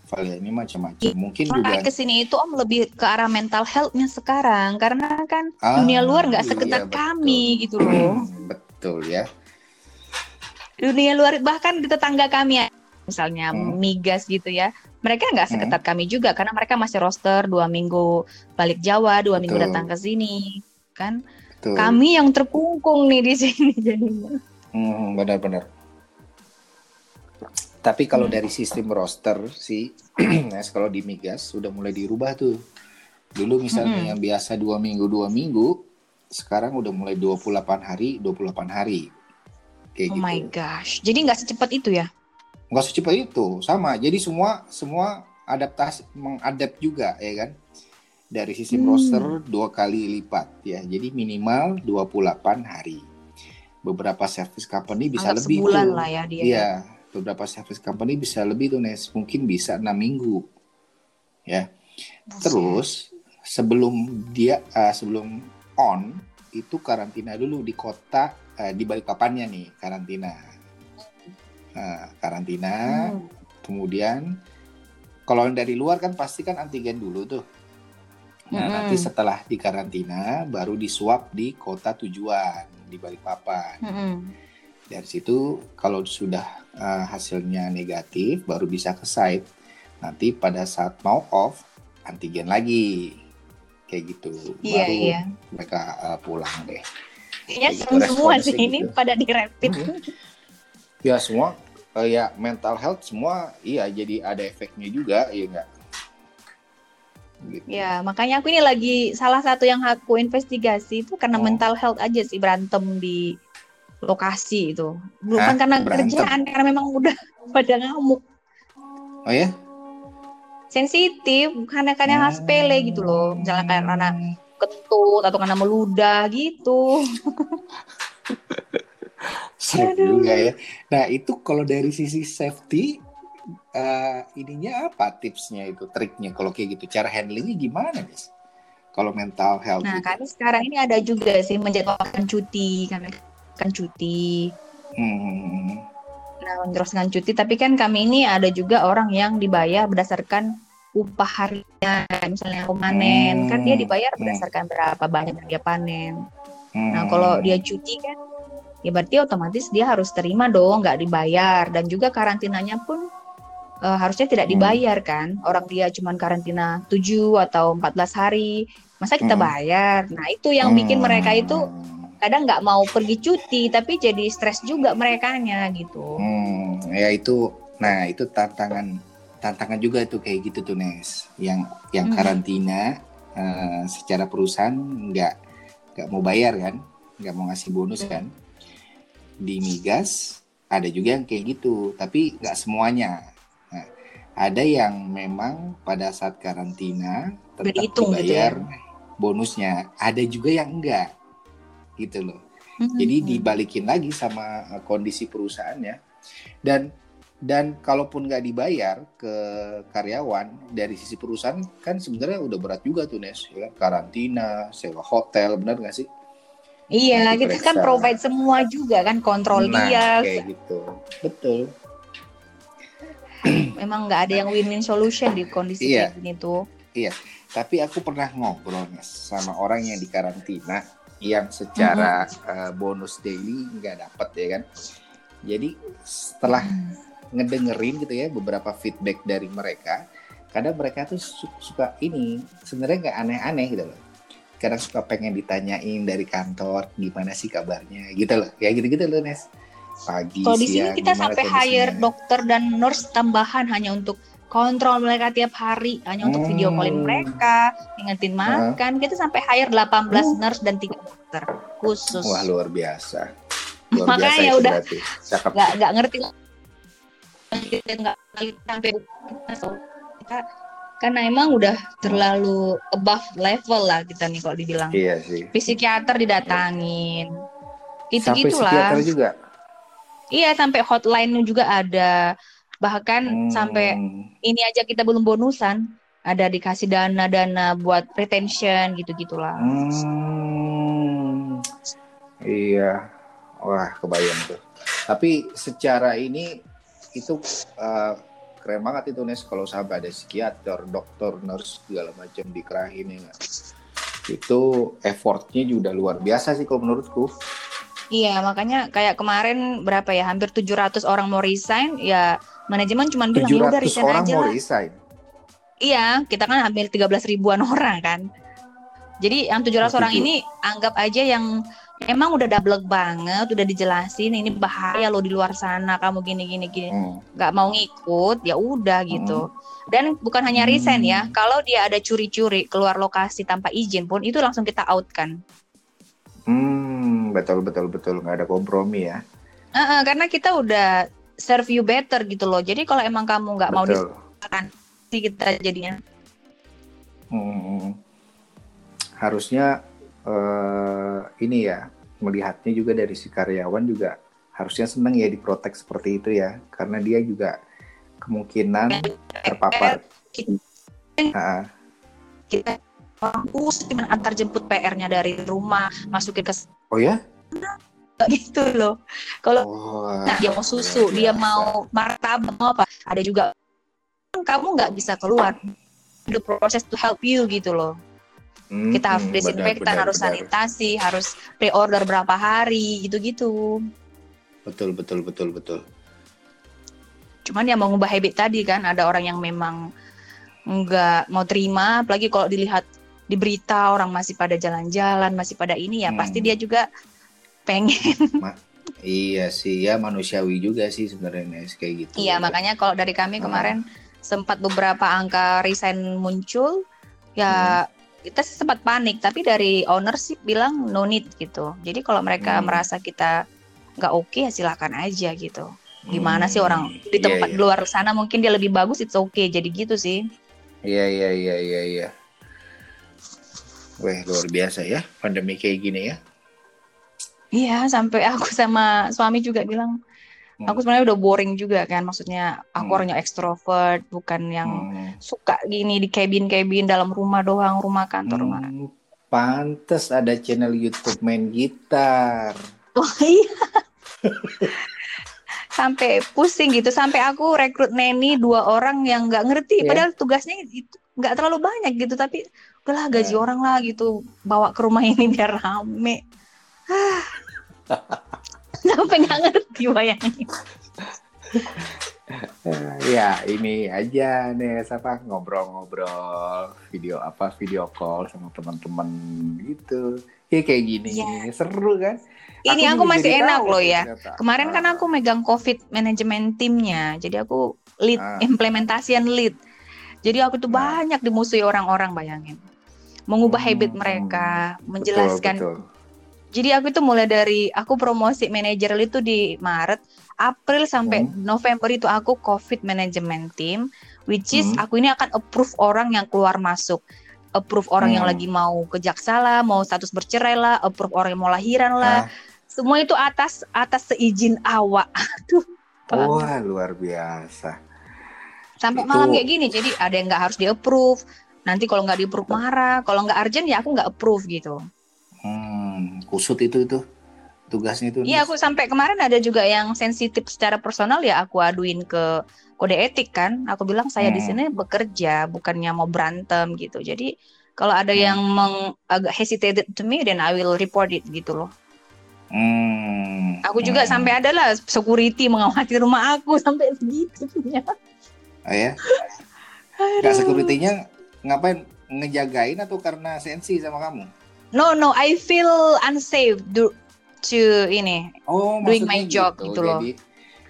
varian ini macam-macam. Mungkin juga ke sini itu Om lebih ke arah mental health-nya sekarang karena kan ah, dunia luar nggak iya, seketat iya, kami gitu loh. betul ya. Dunia luar bahkan di tetangga kami ya, misalnya hmm. migas gitu ya. Mereka nggak hmm. seketat hmm. kami juga karena mereka masih roster dua minggu balik Jawa, dua betul. minggu datang ke sini, kan? Betul. Kami yang terkungkung nih di sini jadinya. Hmm, benar-benar. Tapi kalau hmm. dari sistem roster sih, nah kalau di migas sudah mulai dirubah tuh. Dulu misalnya hmm. yang biasa dua minggu dua minggu, sekarang udah mulai 28 hari 28 hari. Kayak oh gitu. my gosh, jadi nggak secepat itu ya? Nggak secepat itu, sama. Jadi semua semua adaptasi mengadap juga ya kan. Dari sistem hmm. roster dua kali lipat ya. Jadi minimal 28 hari. Beberapa service company bisa Anggap lebih sebulan tuh. lah ya dia. Iya, beberapa service company bisa lebih tuh Nes mungkin bisa enam minggu ya terus sebelum dia uh, sebelum on itu karantina dulu di kota uh, di papannya nih karantina uh, karantina hmm. kemudian kalau yang dari luar kan pasti kan antigen dulu tuh nah hmm. nanti setelah di karantina baru di swab di kota tujuan di Balikpapan hmm. dari situ kalau sudah uh, hasilnya negatif baru bisa ke site. Nanti pada saat mau off antigen lagi kayak gitu. Iya, baru iya. mereka uh, pulang deh. Iya gitu, semua sih gitu. ini pada di rapid. Hmm. Ya semua uh, ya mental health semua iya jadi ada efeknya juga ya enggak. Gitu. Ya, makanya aku ini lagi salah satu yang aku investigasi itu karena oh. mental health aja sih berantem di lokasi itu. Bukan Hah? karena Berantem. kerjaan, karena memang udah pada ngamuk. Oh ya? Sensitif, bukan karena hmm. sepele gitu loh. Misalnya kayak karena ketut atau karena meludah gitu. Seru juga ya. Nah itu kalau dari sisi safety, uh, ininya apa tipsnya itu, triknya kalau kayak gitu? Cara handlingnya gimana guys? Kalau mental health. Nah, gitu. kami sekarang ini ada juga sih menjadwalkan cuti karena kan cuti. Hmm. Nah, meneruskan cuti, tapi kan kami ini ada juga orang yang dibayar berdasarkan upah harian, misalnya aku panen, hmm. kan dia dibayar hmm. berdasarkan berapa banyak dia panen. Hmm. Nah, kalau dia cuti kan, ya berarti otomatis dia harus terima dong, nggak dibayar, dan juga karantinanya pun uh, harusnya tidak hmm. dibayar kan. Orang dia cuma karantina 7 atau 14 hari, masa kita hmm. bayar? Nah, itu yang bikin mereka itu kadang nggak mau pergi cuti tapi jadi stres juga mereka nya gitu hmm, ya itu nah itu tantangan tantangan juga tuh kayak gitu tuh Nes yang yang hmm. karantina uh, secara perusahaan nggak nggak mau bayar kan nggak mau ngasih bonus hmm. kan di migas ada juga yang kayak gitu tapi nggak semuanya nah, ada yang memang pada saat karantina tetap Berhitung dibayar gitu ya? bonusnya ada juga yang enggak gitu loh. Mm-hmm. Jadi dibalikin lagi sama uh, kondisi perusahaannya dan dan kalaupun nggak dibayar ke karyawan dari sisi perusahaan kan sebenarnya udah berat juga tuh Nes ya kan? karantina sewa hotel benar nggak sih Iya, kita kan provide semua juga kan kontrol nah, dia. kayak gitu. Betul. Memang nggak ada yang win-win solution di kondisi Iya. kayak gini tuh. Iya, tapi aku pernah ngobrol nih sama orang yang di karantina yang secara uh, bonus daily nggak dapet ya kan. Jadi setelah ngedengerin gitu ya beberapa feedback dari mereka, kadang mereka tuh su- suka ini sebenarnya nggak aneh-aneh gitu loh. Kadang suka pengen ditanyain dari kantor gimana sih kabarnya gitu loh. Ya gitu-gitu loh Nes. Pagi, Kalau di sini siang, kita sampai kondisinya. hire dokter dan nurse tambahan hanya untuk kontrol mereka tiap hari, hanya untuk video callin Hmm. mereka, ingetin makan. Kita sampai hire 18 Hmm. nurse dan 3 dokter khusus. Wah luar biasa. Luar Makanya biasa itu udah nggak ngerti kita nggak sampai kita karena emang udah terlalu above level lah kita nih kalau dibilang Iya sih. psikiater didatangin gitu Sampai gitulah juga. iya sampai hotline juga ada bahkan Hmm. sampai ini aja kita belum bonusan ada dikasih dana-dana buat retention gitu gitulah Hmm. Iya. Wah, kebayang tuh. Tapi secara ini itu eh, keren banget itu Nes kalau sampai ada psikiater, dokter, nurse segala macam dikerahin ya? Itu effortnya juga luar biasa sih kalau menurutku. Iya, makanya kayak kemarin berapa ya? Hampir 700 orang mau resign, ya manajemen cuma bilang ya udah 700 resign orang aja mau lah. resign. Iya, kita kan hampir 13 ribuan orang kan. Jadi yang 700 orang Setuju. ini anggap aja yang emang udah double banget, udah dijelasin ini bahaya lo di luar sana, kamu gini gini gini. Hmm. nggak mau ngikut, ya udah gitu. Dan bukan hanya Hmm. resign ya, kalau dia ada curi-curi keluar lokasi tanpa izin pun itu langsung kita out kan. Hmm, betul betul betul nggak ada kompromi ya. Heeh, karena kita udah serve you better gitu loh. Jadi kalau emang kamu nggak mau sih kita jadinya. Hmm. Harusnya eh, ini ya melihatnya juga dari si karyawan juga harusnya senang ya diprotek seperti itu ya karena dia juga kemungkinan terpapar. Kita kampus cuma antar jemput PR-nya dari rumah, masukin ke oh ya? gitu loh. Kalau Oh, nah, dia mau susu, dia mau martabak, mau apa? Ada juga kamu nggak bisa keluar. The process to help you gitu loh. Hmm, Kita harus hmm, desinfektan, benar, harus benar. sanitasi, harus pre-order berapa hari, gitu-gitu. Betul betul betul betul. Cuman yang mau ngubah habit tadi kan, ada orang yang memang nggak mau terima, apalagi kalau dilihat di berita orang masih pada jalan-jalan, masih pada ini ya, Hmm. pasti dia juga pengen. Iya sih ya manusiawi juga sih sebenarnya kayak gitu. Iya, makanya kalau dari kami Ah. kemarin sempat beberapa angka resign muncul, ya Hmm. Kita sempat panik, tapi dari ownership bilang no need gitu. Jadi kalau mereka Hmm. merasa kita nggak oke ya silakan aja gitu. Gimana sih Hmm, orang di iya, tempat iya. luar sana mungkin dia lebih bagus itu oke jadi gitu sih. Iya iya iya iya iya. Wah luar biasa ya pandemi kayak gini ya. Iya, sampai aku sama suami juga bilang Hmm. aku sebenarnya udah boring juga kan. Maksudnya aku Hmm. orangnya ekstrovert, bukan yang Hmm. suka gini di cabin-cabin dalam rumah doang, rumah kantor. rumah. Hmm, pantes ada channel YouTube main gitar. Wah, iya. sampai pusing gitu sampai aku rekrut neni dua orang yang nggak ngerti Iya. padahal tugasnya itu nggak terlalu banyak gitu tapi udahlah gaji Nah. orang lah gitu bawa ke rumah ini biar rame. sampai nggak ngerti bayangin Eh, ya ini aja nih apa ngobrol-ngobrol video apa video call sama teman-teman gitu. Ya kayak gini Iya. seru kan? ini aku juga masih enak loh ya ternyata. kemarin kan Ah. aku megang covid management timnya jadi aku lead Ah. implementasian lead jadi aku tuh Nah. banyak dimusuhi orang-orang bayangin mengubah Hmm, habit mereka Betul, menjelaskan betul. Jadi aku itu mulai dari aku promosi manajer itu di Maret, April sampai Hmm. November itu aku COVID management team, which is Hmm. aku ini akan approve orang yang keluar masuk, approve orang yang Hmm. lagi mau ke jaksa lah, mau status bercerai lah, approve orang yang mau lahiran lah, Ah, semua itu atas atas seizin awak. Aduh, wah luar biasa. sampai itu- malam kayak gini, jadi ada yang nggak harus di approve. Nanti kalau nggak di approve marah, kalau nggak urgent ya aku nggak approve gitu. Hmm, kusut itu itu tugasnya itu. Iya, aku sampai kemarin ada juga yang sensitif secara personal ya aku aduin ke kode etik kan. Aku bilang saya di Hmm. sini bekerja, bukannya mau berantem gitu. Jadi kalau ada Hmm. yang meng, agak hesitated to me, then I will report it gitu loh. Hmm. Aku juga Hmm. sampai ada lah security mengawasi rumah aku sampai segitunya. Oh ya? Gak security-nya ngapain ngejagain atau karena sensi sama kamu? No, no, I feel unsafe do, to ini. Oh, Doing my job gitu loh. Jadi,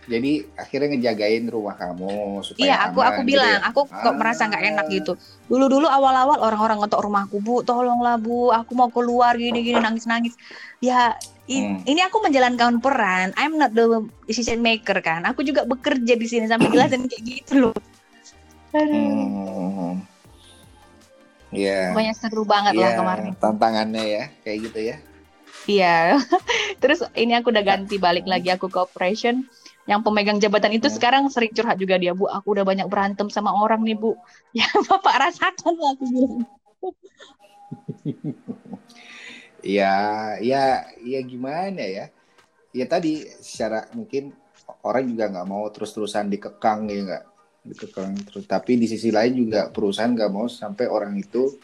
jadi akhirnya ngejagain rumah kamu supaya Iya, aku aman aku gitu bilang, ya? aku kok merasa nggak enak Ah. gitu. Dulu-dulu awal-awal orang-orang ngetok rumahku, Bu, tolonglah Bu, aku mau keluar gini-gini nangis-nangis. Ya, Hmm. ini aku menjalankan peran. I'm not the decision maker kan. Aku juga bekerja di sini sampai jelasin kayak gitu loh. Aduh, Hmm. Iya. pokoknya seru banget lah Iya, kemarin. tantangannya ya, kayak gitu ya. Iya. Terus ini aku udah ganti balik lagi aku ke operation. Yang pemegang jabatan itu Hmm. sekarang sering curhat juga dia, Bu. Aku udah banyak berantem sama orang nih, Bu. Ya, Bapak rasakan lah aku bilang. Ya, ya, ya gimana ya? Ya tadi secara mungkin orang juga nggak mau terus-terusan dikekang ya nggak dikekang terus. Tapi di sisi lain juga perusahaan nggak mau sampai orang itu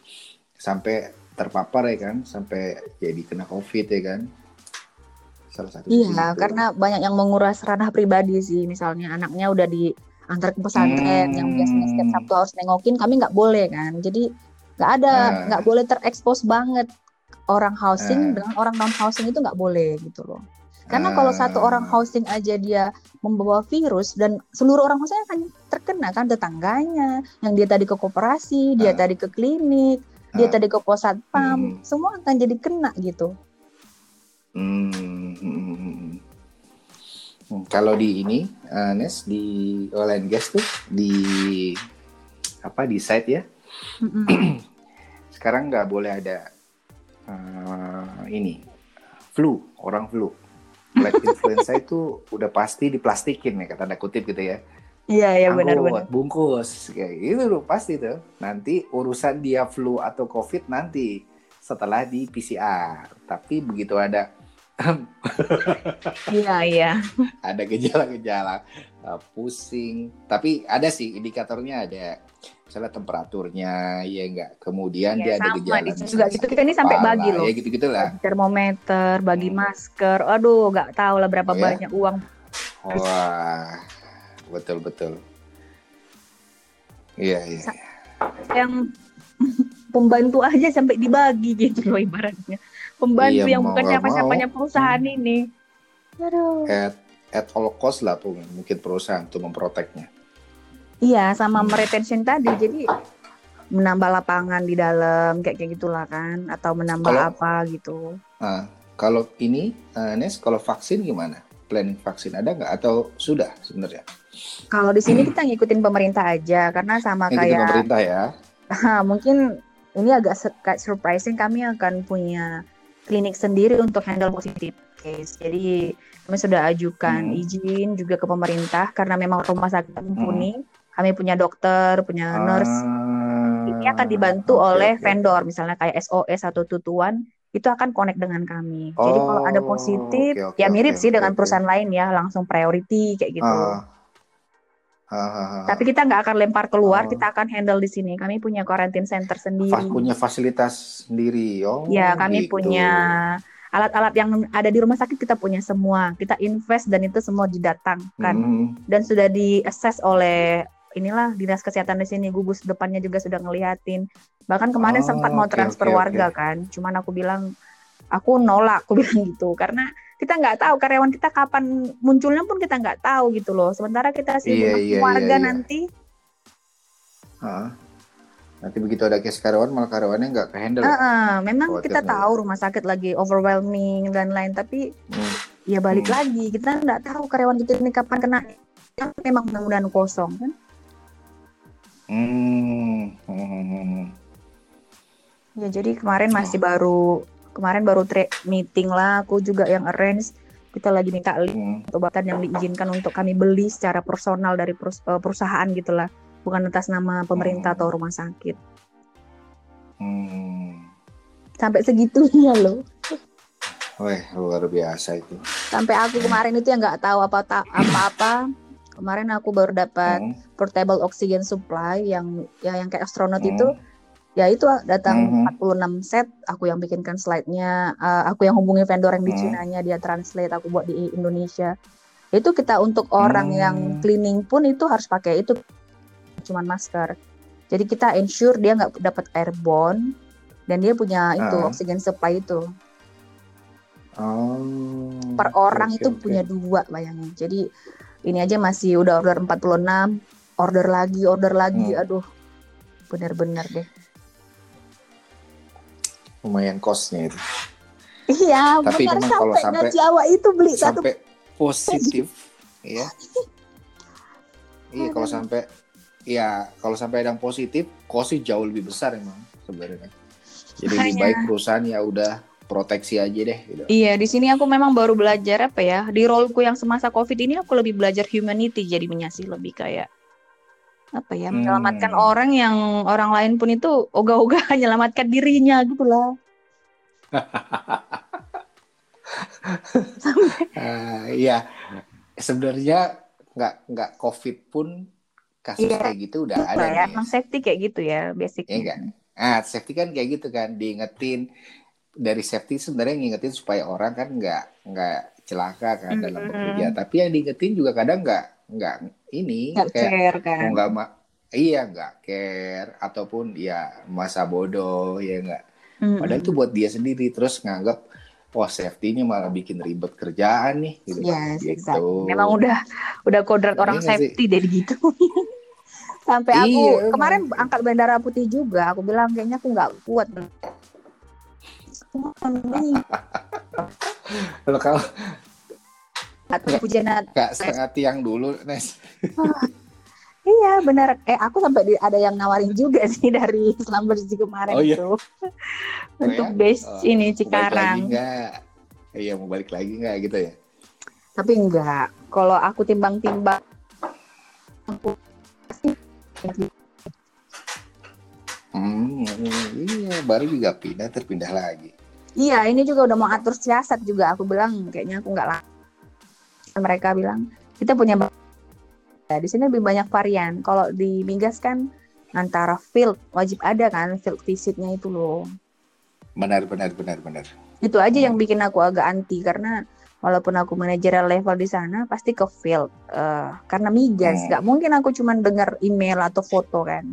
sampai terpapar ya kan, sampai jadi kena covid ya kan. Salah satu sisi Iya, itu. karena banyak yang menguras ranah pribadi sih. Misalnya anaknya udah diantar ke pesantren, Hmm. yang biasanya setiap Sabtu harus nengokin, kami nggak boleh kan. Jadi nggak ada, Ah. nggak boleh terekspos banget orang housing Ah. dengan orang non housing itu nggak boleh gitu loh. Karena kalau satu Ah. orang housing aja dia membawa virus dan seluruh orang housing akan terkena kan tetangganya, yang dia tadi ke koperasi, dia Ah. tadi ke klinik, dia Ah. tadi ke pos satpam, Hmm. semua akan jadi kena gitu. Hmm, hmm, Kalau di ini, eh, Nes di oil and gas tuh di apa di site ya, sekarang nggak boleh ada eh, ini flu, orang flu. Like influenza itu udah pasti diplastikin ya kata tanda kutip gitu ya. Iya ya Angkut, benar-benar. bungkus kayak gitu loh pasti tuh. Nanti urusan dia flu atau covid nanti setelah di PCR. Tapi begitu ada Iya iya. ada gejala-gejala uh, pusing tapi ada sih indikatornya ada misalnya temperaturnya ya enggak kemudian Iya, dia ada gejala misalnya juga gitu. Kita ini sampai bagi loh. ya gitu gitulah termometer, bagi Hmm. masker. Aduh, nggak tahu lah berapa Oh, ya? banyak uang. wah betul betul iya iya Sa- Yang pembantu aja sampai dibagi gitu loh ibaratnya. Pembantu Iya, yang bukan siapa-siapanya perusahaan Hmm. ini. Aduh. at at all cost lah tuh mungkin perusahaan untuk memproteknya Iya, sama meretention tadi. Jadi menambah lapangan di dalam kayak kayak gitulah kan atau menambah Kalau- apa gitu. nah kalau ini uh, Nes kalau vaksin gimana planning vaksin ada nggak atau sudah sebenarnya Kalau di sini kita ngikutin pemerintah aja karena sama Ngikutin kayak pemerintah ya mungkin ini agak surprising kami akan punya klinik sendiri untuk handle positif case. Jadi kami sudah ajukan Hmm. izin juga ke pemerintah karena memang rumah sakit mumpuni. Kami punya dokter, punya nurse. Ah, Ini akan dibantu oke, oleh oke. vendor, misalnya kayak SOS atau Tutuan, itu akan connect dengan kami. Jadi kalau ada Oh, positif, oke, oke, ya mirip oke, sih oke, dengan oke. perusahaan lain ya, langsung priority kayak gitu. Ah. Tapi kita nggak akan lempar keluar, Oh. kita akan handle di sini. Kami punya quarantine center sendiri. punya fasilitas sendiri. Oh, Ya, kami gitu. punya alat-alat yang ada di rumah sakit kita punya semua. Kita invest dan itu semua didatangkan Hmm. dan sudah di assess oleh inilah dinas kesehatan di sini gugus depannya juga sudah ngeliatin. Bahkan kemarin Oh, sempat mau transfer oke, warga oke. kan. Cuman aku bilang aku nolak, aku bilang gitu karena kita nggak tahu karyawan kita kapan munculnya pun kita nggak tagu gitu loh. Sementara kita Iya, sama iya, warga iya, iya. nanti Ah. Nanti begitu ada case karyawan, malah karyawannya nggak ke handle. Heeh, memang Khawatir kita tahu rumah sakit lagi overwhelming dan lain tapi Hmm. ya balik Hmm. lagi kita nggak tahu karyawan kita ini kapan kena yang memang mudah-mudahan kosong kan Hmm. Hmm, hmm, hmm. ya jadi kemarin masih Oh. baru kemarin baru meeting lah aku juga yang arrange kita lagi minta link Hmm. obat-obatan yang diizinkan untuk kami beli secara personal dari perus- eh, perusahaan gitulah bukan atas nama pemerintah Hmm. atau rumah sakit Hmm. sampai segitunya loh Wih, luar biasa itu. Sampai aku kemarin itu yang nggak tahu apa ta- apa-apa. Kemarin aku baru dapat Hmm, portable oxygen supply yang ya yang kayak astronot hmm, itu. Ya itu datang Mhm. 46 set, aku yang bikinkan slide-nya, eh, aku yang hubungi vendor yang di Hmm. Cina-nya, dia translate, aku buat di Indonesia. Itu kita untuk orang Hmm. yang cleaning pun itu harus pakai itu cuman masker. Jadi kita ensure dia nggak dapat airborne dan dia punya itu Ah. oxygen supply itu. Oh, per orang oke, itu oke. punya dua bayangin. Jadi ini aja masih udah order 46, order lagi, order lagi. Hmm. Aduh. Bener-bener deh. Lumayan kosnya itu. Iya, Tapi bener memang kalau sampai awak itu beli satu Sampai positif, ya. Iya, kalau sampai ya kalau sampai ada yang positif, kosnya jauh lebih besar emang sebenarnya. Jadi lebih baik perusahaan ya udah proteksi aja deh. Gitu. Iya, di sini aku memang baru belajar apa ya? Di roleku yang semasa Covid ini aku lebih belajar humanity jadinya sih lebih kayak apa ya? Menyelamatkan Hmm. orang yang orang lain pun itu ogah-ogah menyelamatkan dirinya gitu lah. Ah, Iya, sebenarnya nggak nggak covid pun kasus Iya, kayak gitu udah ada ya? nih. Emang safety kayak gitu ya Iya basicnya. nggak? Ah, safety kan kayak gitu kan, diingetin dari safety sebenarnya ngingetin supaya orang kan nggak nggak celaka kan dalam Mm-mm. bekerja. Tapi yang diingetin juga kadang nggak nggak ini Nggak kayak care kan. mau nggak ma- iya nggak care ataupun ya masa bodoh ya nggak. Mm-mm. Padahal itu buat dia sendiri terus nganggap wah safety-nya malah bikin ribet kerjaan nih gitu. Yes, Gitu. exactly. Memang udah udah kodrat orang Iya sih? safety deh gitu. Sampai aku Iya, kemarin emang. angkat bendera putih juga, aku bilang kayaknya aku nggak kuat. Ini Kalau atau pujian nggak setengah tiang dulu, Nes. Iya benar. Eh aku sampai di- ada yang nawarin juga sih dari Islam bersih kemarin Oh, iya? itu untuk ya? base Oh, ini Cikarang. Iya mau balik lagi nggak gitu ya? Tapi enggak. Kalau aku timbang-timbang aku pasti Hmm, iya baru juga pindah terpindah lagi. Iya, ini juga udah mau atur siasat juga. Aku bilang kayaknya aku nggak lah. Mereka bilang kita punya ya, di sini lebih banyak varian. Kalau di migas kan antara field wajib ada kan field visitnya itu loh. Benar benar benar benar. Itu aja yang bikin aku agak anti karena walaupun aku manajerial level di sana pasti ke field Eh, karena migas Hmm. nggak mungkin aku cuman dengar email atau foto kan.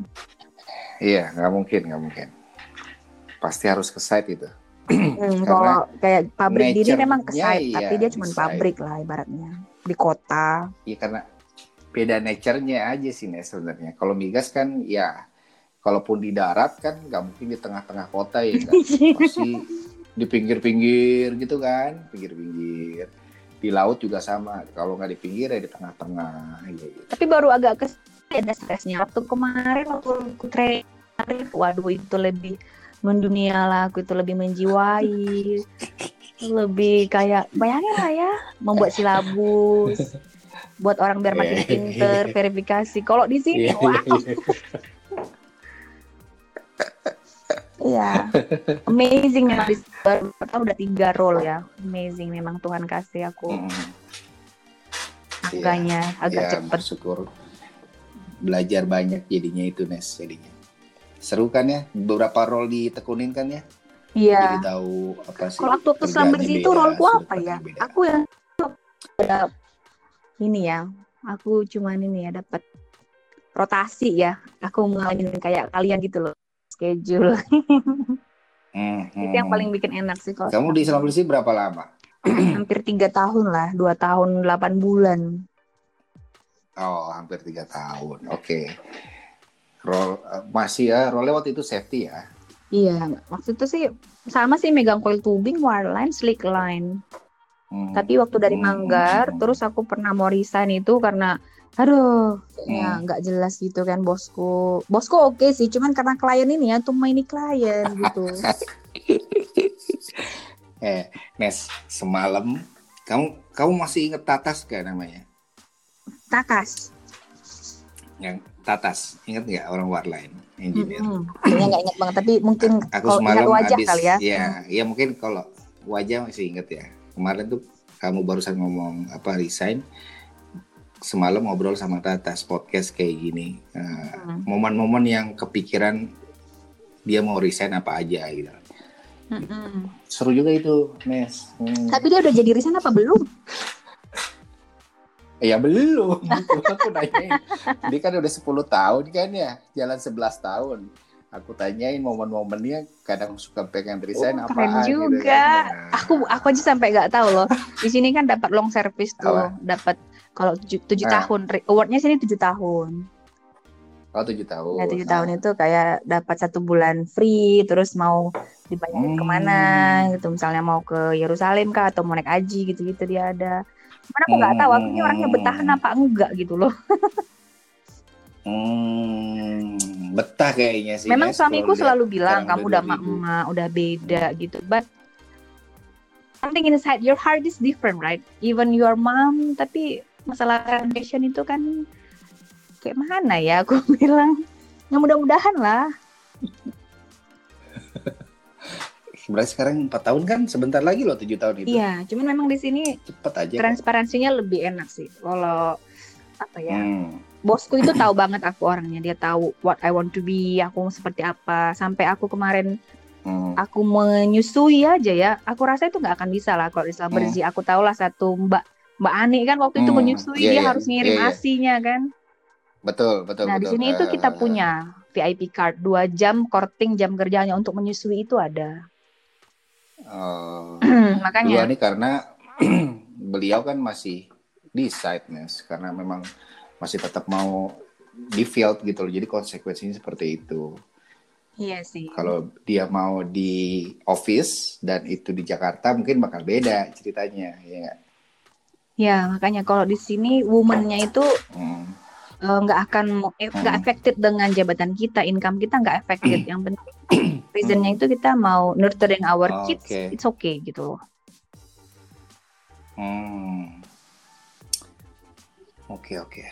Iya nggak mungkin nggak mungkin. Pasti harus ke site itu. Hmm, kalau kayak pabrik diri memang ke site, iya, tapi dia di cuma pabrik lah ibaratnya di kota. Iya karena beda nature-nya aja sih Nes sebenarnya. Kalau migas kan ya kalaupun di darat kan nggak mungkin di tengah-tengah kota ya nggak. Pasti di pinggir-pinggir gitu kan, pinggir-pinggir. Di laut juga sama. Kalau nggak di pinggir ya di tengah-tengah. Iya. tapi baru agak ke ada stresnya waktu kemarin waktu training waduh itu lebih mendunia lah. Aku itu lebih menjiwai. Lebih kayak bayangin lah ya membuat silabus. Buat orang biar makin Iya. pinter verifikasi. Kalau di sini Iya, wow. Iya, iya amazing memang di baru udah tiga role ya. Amazing memang Tuhan kasih aku. Mm. angkanya agak ya, cepet. bersyukur. Belajar banyak jadinya itu Nes jadinya seru kan ya beberapa role ditekunin kan ya iya jadi tahu apa sih Kalau waktu waktu kerjaannya selam bersih itu beda, roleku apa ya? beda. Aku yang ada ini ya. Aku cuman ini ya dapat rotasi ya. Aku ngalamin kayak kalian gitu loh schedule. Hmm, Itu yang hmm. paling bikin enak sih kalau kamu di bersih berapa lama hampir tiga tahun lah, dua tahun delapan bulan. oh hampir tiga tahun oke role eh, masih ya role waktu itu safety ya Iya, waktu itu sih sama sih megang coil tubing, wireline, slick line. Hmm. Tapi waktu dari Hmm, Manggar, hmm, terus aku pernah mau resign itu karena, aduh, ya Hmm. nggak jelas gitu kan bosku. Bosku oke sih, cuman karena klien ini ya, tuh ini klien gitu. eh Nes semalam kamu kamu masih inget Tatas gak namanya Takas. yang Tatas inget nggak orang Warline engineer Mm-mm. Kayaknya nggak ingat banget, tapi mungkin aku kalau ingat semalam wajah habis kali ya. ya ya mungkin kalau wajah masih inget ya. Kemarin tuh kamu barusan ngomong apa resign. Semalam ngobrol sama Tata podcast kayak gini. Hmm. Momen-momen yang kepikiran dia mau resign apa aja gitu. Mm-mm. Seru juga itu, Nes. Hmm. Tapi dia udah jadi resign apa belum? Ya belum. Gitu. Aku nanyain. Dia kan udah 10 tahun kan ya, jalan 11 tahun. Aku tanyain momen-momennya kadang suka pengen resign Oh, apa keren juga. Aku aku aja sampai nggak tahu loh. Di sini kan dapat long service tuh, Apa? dapat kalau tujuh, tujuh Ah. tahun, awardnya sini tujuh tahun. Oh, 7 tahun. Ya tujuh tahun itu kayak dapat satu bulan free, terus mau dibayarin Hmm. ke mana gitu, misalnya mau ke Yerusalem kah atau mau naik haji gitu-gitu dia ada. Cuman aku nggak tahu, aku ini orangnya bertahan apa enggak gitu loh. Hmm, betah kayaknya sih. Memang Nes, suamiku selalu bilang kamu udah 2000. mak udah beda gitu. But something inside your heart is different, right? Even your mom, tapi masalah foundation itu kan kayak mana ya aku bilang. Ya mudah-mudahan lah. Berarti sekarang 4 tahun kan sebentar lagi loh 7 tahun itu. Iya, cuman memang di sini Cepet aja. transparansinya lebih enak sih. Kalau apa ya? Hmm. Bosku itu tahu banget aku orangnya. Dia tahu what I want to be, aku seperti apa. Sampai aku kemarin Hmm. aku menyusui aja ya aku rasa itu nggak akan bisa lah kalau Islam Hmm. bersih aku tahu lah satu mbak mbak Ani kan waktu itu Hmm, menyusui iya, dia iya, harus ngirim iya, iya. asinya kan Betul, betul, nah di sini itu kita Eh, punya VIP card dua jam korting jam kerjanya untuk menyusui itu ada eh, dua makanya nih karena beliau kan masih di side Nes karena memang masih tetap mau di field gitu loh. Jadi konsekuensinya seperti itu. iya sih Kalau dia mau di office dan itu di Jakarta mungkin bakal beda ceritanya, ya ya makanya kalau di sini womannya itu Hmm. eh, nggak akan mo- eh, nggak Hmm. affected dengan jabatan kita income kita nggak affected yang penting reasonnya itu kita mau nurturing our Oh, kids it's okay gitu loh Hmm. Oke oke.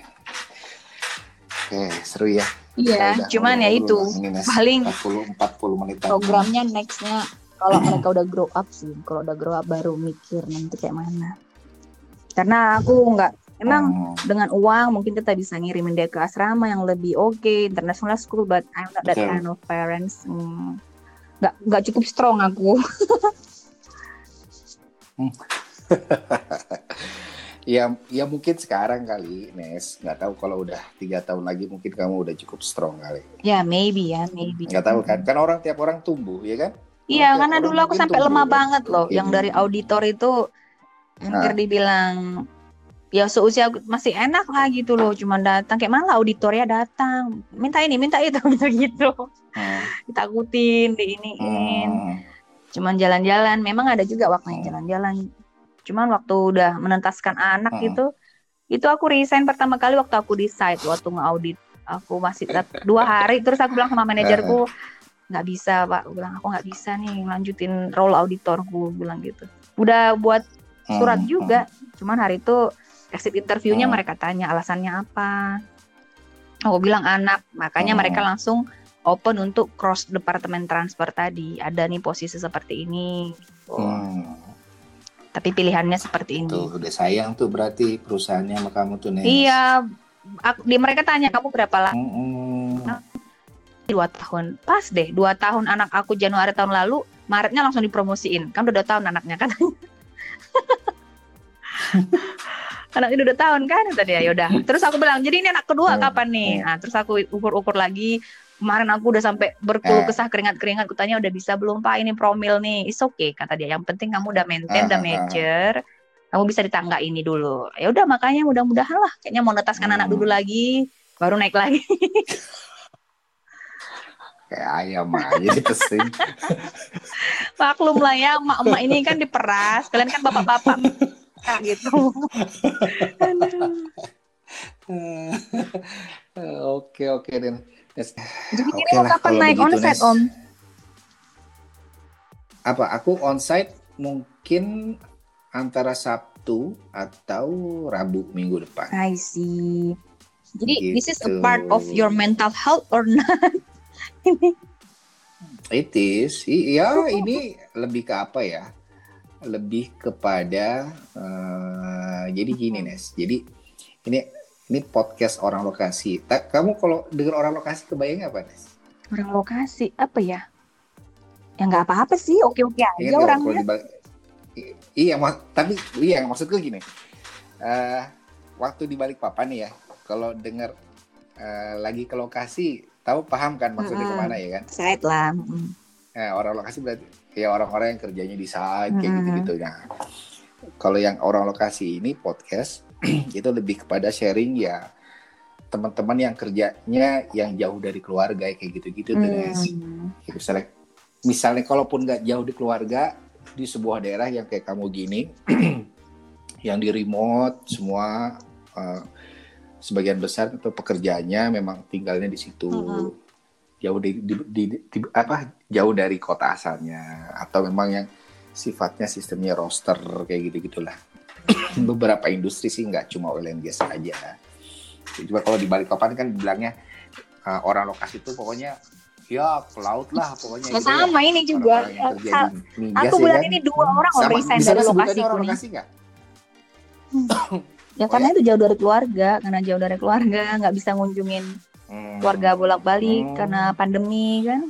Oke seru ya. iya udah cuman ya itu paling 40 40 menit programnya nextnya kalau mereka udah grow up sih kalau udah grow up baru mikir nanti kayak mana karena aku nggak emang Hmm. dengan uang mungkin kita bisa ngirimin dia ke asrama yang lebih oke international school but I'm not that Betul. kind of parents Hmm, nggak nggak cukup strong aku Ya, ya mungkin sekarang kali, Nes. Nggak tahu kalau udah tiga tahun lagi mungkin kamu udah cukup strong kali. ya maybe ya maybe Nggak tahu kan? Kan orang tiap orang tumbuh, ya kan? Iya, karena dulu aku sampai lemah kan. banget loh. Yang dari auditor itu hampir Ah. dibilang ya seusia masih enak lah gitu loh. Cuman datang kayak malah auditor ya datang, minta ini, minta itu, gitu gitu. Hmm. Ditakutin, diiniin. Hmm. Cuman jalan-jalan. Memang ada juga waktunya Hmm. jalan-jalan. Cuman waktu udah menentaskan anak Hmm. gitu, itu aku resign pertama kali waktu aku di site waktu ngaudit. Aku masih dua hari terus aku bilang sama manajerku nggak bisa pak, aku bilang aku nggak bisa nih lanjutin role auditorku bilang gitu. Udah buat surat Hmm. juga, cuman hari itu exit interviewnya Hmm. mereka tanya alasannya apa. Aku bilang anak, makanya Hmm. mereka langsung open untuk cross departemen transfer tadi. Ada nih posisi seperti ini. Hmm. Tapi pilihannya seperti ini. Tuh, udah sayang tuh berarti perusahaannya sama kamu tuh. Iya, aku, di mereka tanya kamu berapa lama? Hmm. Dua tahun. Pas deh, dua tahun anak aku Januari tahun lalu, Maretnya langsung dipromosiin. Kan udah dua tahun anaknya kan. anaknya udah dua tahun kan tadi ya yaudah. Terus aku bilang, jadi ini anak kedua Hmm, kapan nih? hmm. Nah, terus aku ukur-ukur lagi. Kemarin aku udah sampai berkeluh Eh. kesah keringat-keringat. Kutanya udah bisa belum pak ini promil nih. It's okay kata dia. Yang penting kamu udah maintain, Ah, udah ah, ah. major. Kamu bisa di tangga ini dulu. Ya udah makanya mudah-mudahan lah. Kayaknya mau netaskan anak Hmm. dulu lagi, baru naik lagi. Kayak ayam aja ditesin. Maklum lah ya, emak-emak ini kan diperas. Kalian kan bapak-bapak Nah, gitu. Oke oke Den. Jadi ini mau kapan naik begitu, onsite Nes. om? Apa? Aku onsite mungkin antara Sabtu atau Rabu minggu depan. I see. Jadi this is a Gitu. part of your mental health or not? ini It is. Iya, ini lebih ke apa ya? Lebih kepada eh, jadi gini Nes. Jadi ini ini podcast orang lokasi. Ta- kamu kalau dengar orang lokasi kebayang apa Nes? Orang lokasi apa ya? Ya nggak apa-apa sih, oke-oke aja? Kalau orangnya. iya, mak- tapi iya maksudku gini. Eh, waktu di balik papan nih ya, kalau dengar eh, lagi ke lokasi, tahu paham kan maksudnya Mm-mm. ke mana ya kan? Side lah. orang lokasi berarti ya orang-orang yang kerjanya di site kayak Mm-mm. gitu-gitu. Nah, kalau yang orang lokasi ini podcast itu lebih kepada sharing ya teman-teman yang kerjanya yang jauh dari keluarga kayak gitu-gitu. Hmm. Ya, misalnya misalnya kalaupun nggak jauh di keluarga di sebuah daerah yang kayak kamu gini yang di remote semua eh, sebagian besar itu pekerjaannya memang tinggalnya di situ Mm-mm. Jauh di, di- di- di- apa jauh dari kota asalnya atau memang yang sifatnya sistemnya roster kayak gitu gitulah beberapa industri sih nggak cuma oil and gas aja cuma kalau di Balikpapan kan bilangnya eh, orang lokasi itu pokoknya ya ke laut lah pokoknya Ya, gitu ya. sama ini juga. Sa- di migas Aku ya bulan kan? ini dua orang Sama, resign dari lokasiku orang lokasi nggak? Ya Oh, karena itu jauh dari keluarga, karena jauh dari keluarga, nggak bisa ngunjungin Hmm. keluarga bolak-balik Hmm. karena pandemi kan.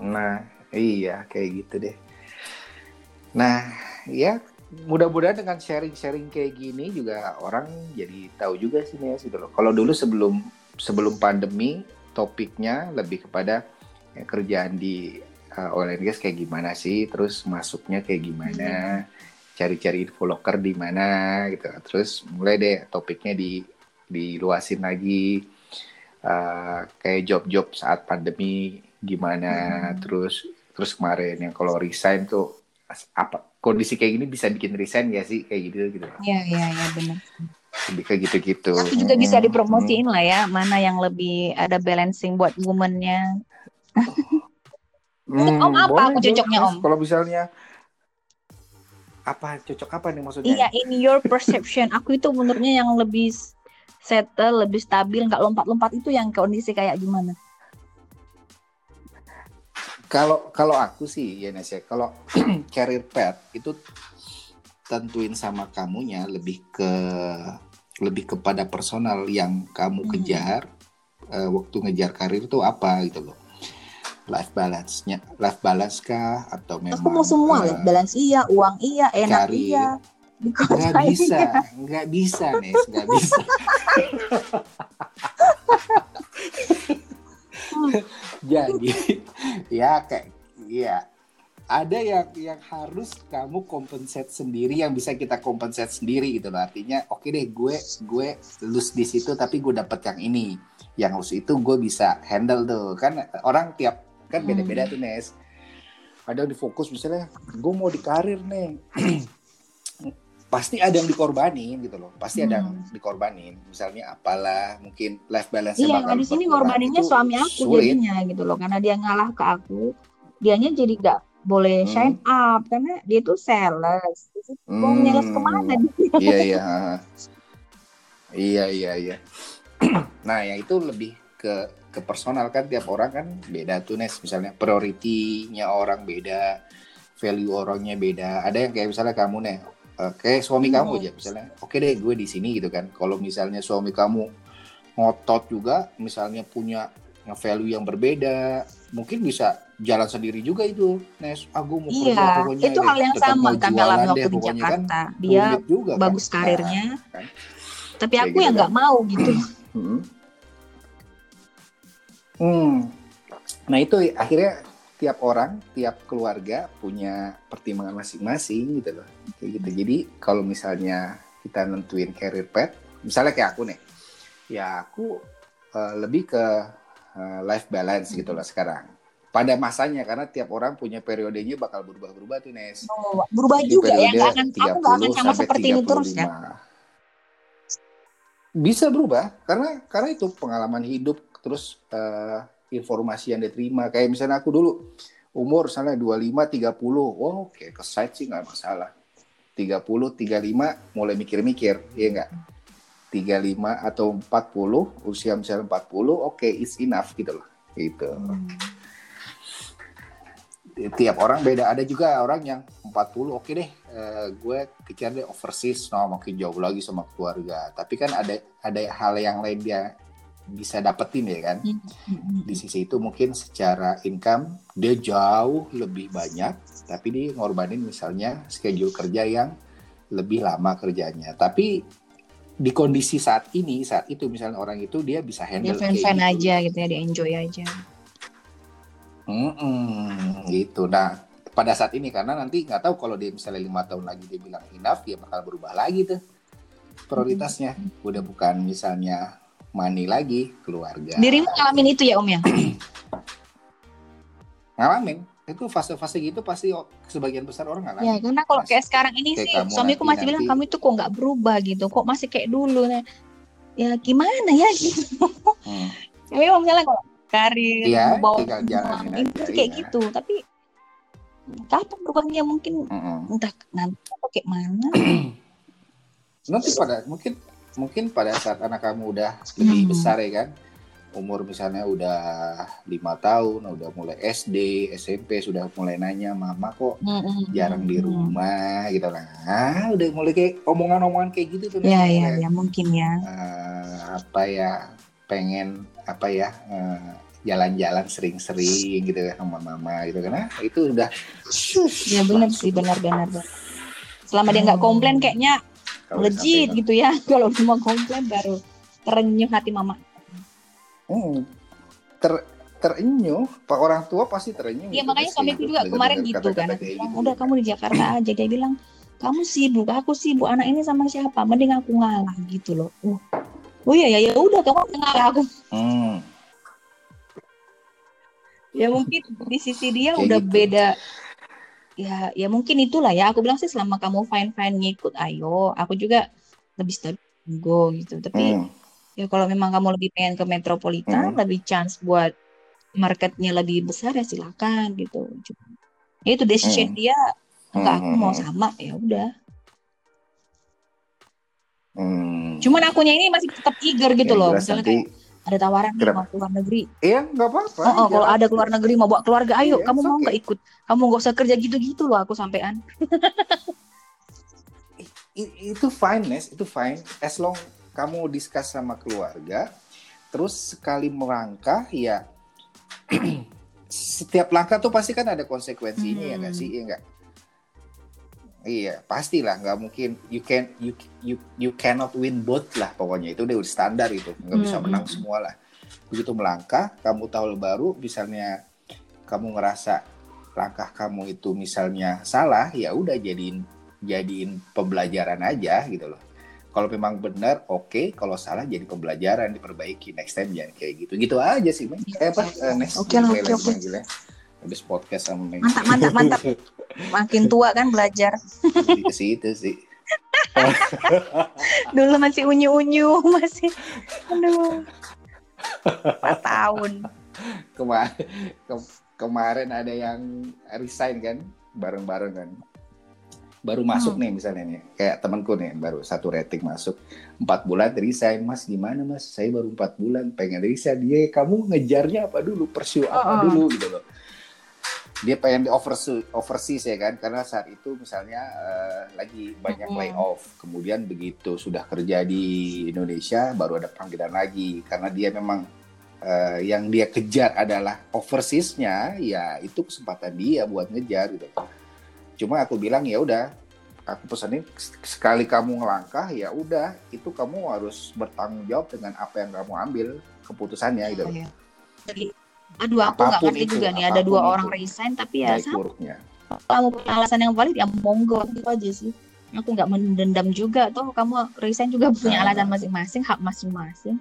Nah, iya kayak gitu deh. Nah, ya mudah-mudahan dengan sharing-sharing kayak gini juga orang jadi tahu juga sih ya gitu loh. Kalau dulu sebelum sebelum pandemi topiknya lebih kepada ya, kerjaan di uh, oil and gas kayak gimana sih, terus masuknya kayak gimana, cari-cari info loker di mana gitu. Terus mulai deh topiknya di diluasin lagi uh, kayak job-job saat pandemi gimana, Hmm. terus terus kemarin yang kalau resign tuh apa kondisi kayak gini bisa bikin resign ya sih kayak gitu gitu Iya iya iya benar. lebih kayak gitu gitu Tapi juga bisa dipromosiin lah ya, mana yang lebih ada balancing buat womannya. Om, apa aku cocoknya, Om? kalau misalnya apa cocok apa nih maksudnya Iya, in your perception, aku itu menurutnya yang lebih settle, lebih stabil, nggak lompat-lompat itu yang kondisi kayak gimana? kalau kalau aku sih ya Nes ya kalau career path itu tentuin sama kamunya lebih ke lebih kepada personal yang kamu Hmm. kejar eh, waktu ngejar karir tuh apa gitu loh life balance-nya life balance kah atau memang Aku mau semua, eh, life balance iya, uang iya, enak karir. iya. Di kota nggak bisa nggak bisa Nes nggak bisa. Jadi ya kayak ya ada yang yang harus kamu compensate sendiri yang bisa kita compensate sendiri gitu loh. Artinya oke deh gue gue lulus di situ tapi gue dapet yang ini. Yang lulus itu gue bisa handle tuh. Kan orang tiap kan beda-beda tuh Nes. Ada yang difokus misalnya gue mau di karir nih pasti ada yang dikorbanin gitu loh. Pasti ada yang dikorbanin. Misalnya apalah mungkin life balance Iya, di sini ngorbaninnya suami aku sulit. jadinya gitu loh, karena dia ngalah ke aku, dianya jadi nggak boleh Hmm. shine up. Karena dia tuh sales. Situ Mau Hmm. sales ke mana dia? iya iya iya iya iya. Nah yang itu lebih ke ke personal kan tiap orang kan beda tuh Nes. Misalnya prioritinya orang beda value orangnya beda. Ada yang kayak misalnya kamu nih kayak suami Hmm. kamu aja misalnya oke deh gue di sini gitu kan kalau misalnya suami kamu ngotot juga misalnya punya value yang berbeda mungkin bisa jalan sendiri juga itu Nes ah gue mau kerja Iya, pokoknya itu hal yang sama kami jualan alami deh waktu di pokoknya kan Jakarta. Dia juga kan. bagus Nah, karirnya, kan. tapi Kayak aku gitu yang kan. nggak mau gitu. Hmm. Hmm. Nah itu akhirnya tiap orang, tiap keluarga punya pertimbangan masing-masing gitu loh. Kayak gitu. Jadi kalau misalnya kita nentuin career path, misalnya kayak aku nih, ya aku eh, lebih ke eh, life balance gitu loh sekarang. Pada masanya karena tiap orang punya periodenya bakal berubah-berubah tuh Nes. Oh, berubah Di juga ya, nggak akan, aku nggak akan 30 sama seperti ini terus ya. 35. Bisa berubah karena karena itu pengalaman hidup terus eh, informasi yang diterima. Kayak misalnya aku dulu umur misalnya 25 30. Oh, oke ke site sih nggak masalah. 30 35 mulai mikir-mikir, iya enggak? 35 atau 40 usia misalnya 40 oke it's enough gitu loh gitu Hmm. tiap orang beda. Ada juga orang yang 40 oke deh, eh, gue kejar deh overseas, no makin jauh lagi sama keluarga. Tapi kan ada ada hal yang lain dia bisa dapetin ya kan. Hmm. Di sisi itu mungkin secara income dia jauh lebih banyak, tapi dia ngorbanin misalnya schedule kerja yang lebih lama kerjanya. Tapi di kondisi saat ini, saat itu misalnya orang itu dia bisa Dia handle fan kayak fan gitu. aja gitu ya, dia enjoy aja. Mm-mm, gitu. Nah, pada saat ini karena nanti nggak tahu kalau dia misalnya lima tahun lagi dia bilang enough, dia bakal berubah lagi tuh prioritasnya. Udah bukan misalnya money lagi, keluarga. Dirimu ngalamin itu ya Om ya? Ngalamin. Itu fase-fase gitu pasti sebagian besar orang ngalamin. Ya karena kalau kayak sekarang ini Kayak sih suamiku nanti- masih bilang nanti- kamu itu kok nggak berubah gitu, kok masih kayak dulu. Nah, ya gimana ya gitu. Hmm. Tapi misalnya kalau karir Iya, mau bawa aja, sih kayak iya. gitu. Tapi kapan berubahnya mungkin Mm-mm. entah nanti atau kayak mana. Nanti pada mungkin mungkin pada saat anak kamu udah lebih Hmm. besar ya kan, umur misalnya udah lima tahun, udah mulai SD, SMP sudah mulai nanya mama kok Mm-mm. jarang di rumah gitu lah. Ah, udah mulai kayak omongan-omongan kayak gitu tuh. Ya ya ya mungkin ya. eh, apa ya pengen apa ya eh, jalan-jalan sering-sering gitu ya sama mama gitu kan. Ah, itu udah Ya benar sih benar-benar. benar. Selama dia nggak komplain kayaknya legit gitu ya. Kalau cuma komplain baru terenyuh hati mama. Hmm, ter terenyuh, pak orang tua pasti terenyuh. Iya gitu, makanya suamiku gitu. juga kemarin gitu kan. Bilang, gitu. udah kamu di Jakarta aja. Dia bilang kamu sibuk, aku sibuk. Anak ini sama siapa? Mending aku ngalah gitu loh. Oh, oh iya ya ya udah kamu ngalah aku. Hmm, Ya mungkin di sisi dia Kayak udah gitu. beda. Ya ya mungkin itulah ya. Aku bilang sih selama kamu fine fine ngikut, ayo. Aku juga lebih stabil go gitu. Tapi hmm, ya kalau memang kamu lebih pengen ke metropolitan, Hmm. lebih chance buat marketnya lebih besar ya silakan gitu. Cuma, ya itu decision Hmm. dia enggak aku mau Hmm. sama ya udah. hmm. Cuman akunya ini masih tetap eager gitu Yang loh. Misalnya nanti, kayak ada tawaran nih mau keluar negeri. iya nggak apa-apa. Oh, oh, kalau ada keluar negeri mau bawa keluarga, ayo Iya, kamu mau okay. nggak ikut? Kamu nggak usah kerja gitu-gitu loh aku sampean. Itu fine, Nes, itu fine. As long kamu discuss sama keluarga, terus sekali melangkah ya setiap langkah tuh pasti kan ada konsekuensinya ya nggak Hmm. sih, iya nggak? Iya, pastilah nggak mungkin you can you you you cannot win both lah pokoknya itu udah standar itu nggak bisa Hmm, menang hmm. semua lah. Begitu melangkah, kamu tahu baru, misalnya kamu ngerasa langkah kamu itu misalnya salah, ya udah jadiin jadiin pembelajaran aja gitu loh. Kalau memang benar, oke. Kalau salah, jadi pembelajaran, diperbaiki. Next time jangan kayak gitu. Gitu aja sih. Eh, apa? Eh, next. Oke oke, oke. Habis podcast sama. Mantap, mantap, mantap. Makin tua kan belajar. Ke situ sih. Dulu masih unyu-unyu, masih aduh. 4 tahun. Kemarin, ke- kemarin ada yang resign kan, bareng-bareng kan. Baru masuk Hmm. nih misalnya nih, kayak temanku nih, baru satu rating masuk. Empat bulan resign, mas gimana mas? Saya baru empat bulan, pengen resign. Dia, kamu ngejarnya apa dulu? Pursue apa Oh. dulu gitu loh. Dia pengen di overseas, overseas ya kan, karena saat itu misalnya eh, lagi banyak Mm-mm. layoff. Kemudian begitu sudah kerja di Indonesia, baru ada panggilan lagi. Karena dia memang eh, yang dia kejar adalah overseasnya, ya itu kesempatan dia buat ngejar gitu. Cuma aku bilang ya udah, aku pesenin sekali kamu ngelangkah ya udah, itu kamu harus bertanggung jawab dengan apa yang kamu ambil keputusannya gitu. loh. Iya. Jadi, aduh aku nggak ngerti itu, juga nih ada dua orang resign tapi ya sama punya alasan yang valid ya monggo itu aja sih. Aku nggak mendendam juga toh kamu resign juga punya Nah. alasan masing-masing, hak masing-masing.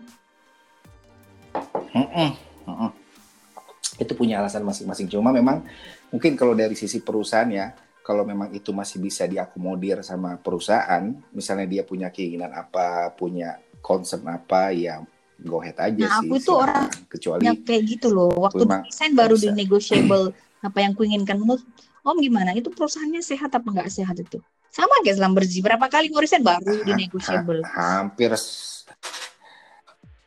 Mm-mm, mm-mm. Itu punya alasan masing-masing. Cuma memang mungkin kalau dari sisi perusahaan ya, kalau memang itu masih bisa diakomodir sama perusahaan, misalnya dia punya keinginan apa, punya concern apa, ya go ahead aja Nah, sih. aku tuh silakan. kecuali Ya kayak gitu loh. Waktu resign baru bisa. di negotiable apa yang kuinginkan menurut Om gimana? Itu perusahaannya sehat apa nggak sehat itu? Sama kayak Lamberji. Berapa kali mau resign baru di negotiable. hampir s-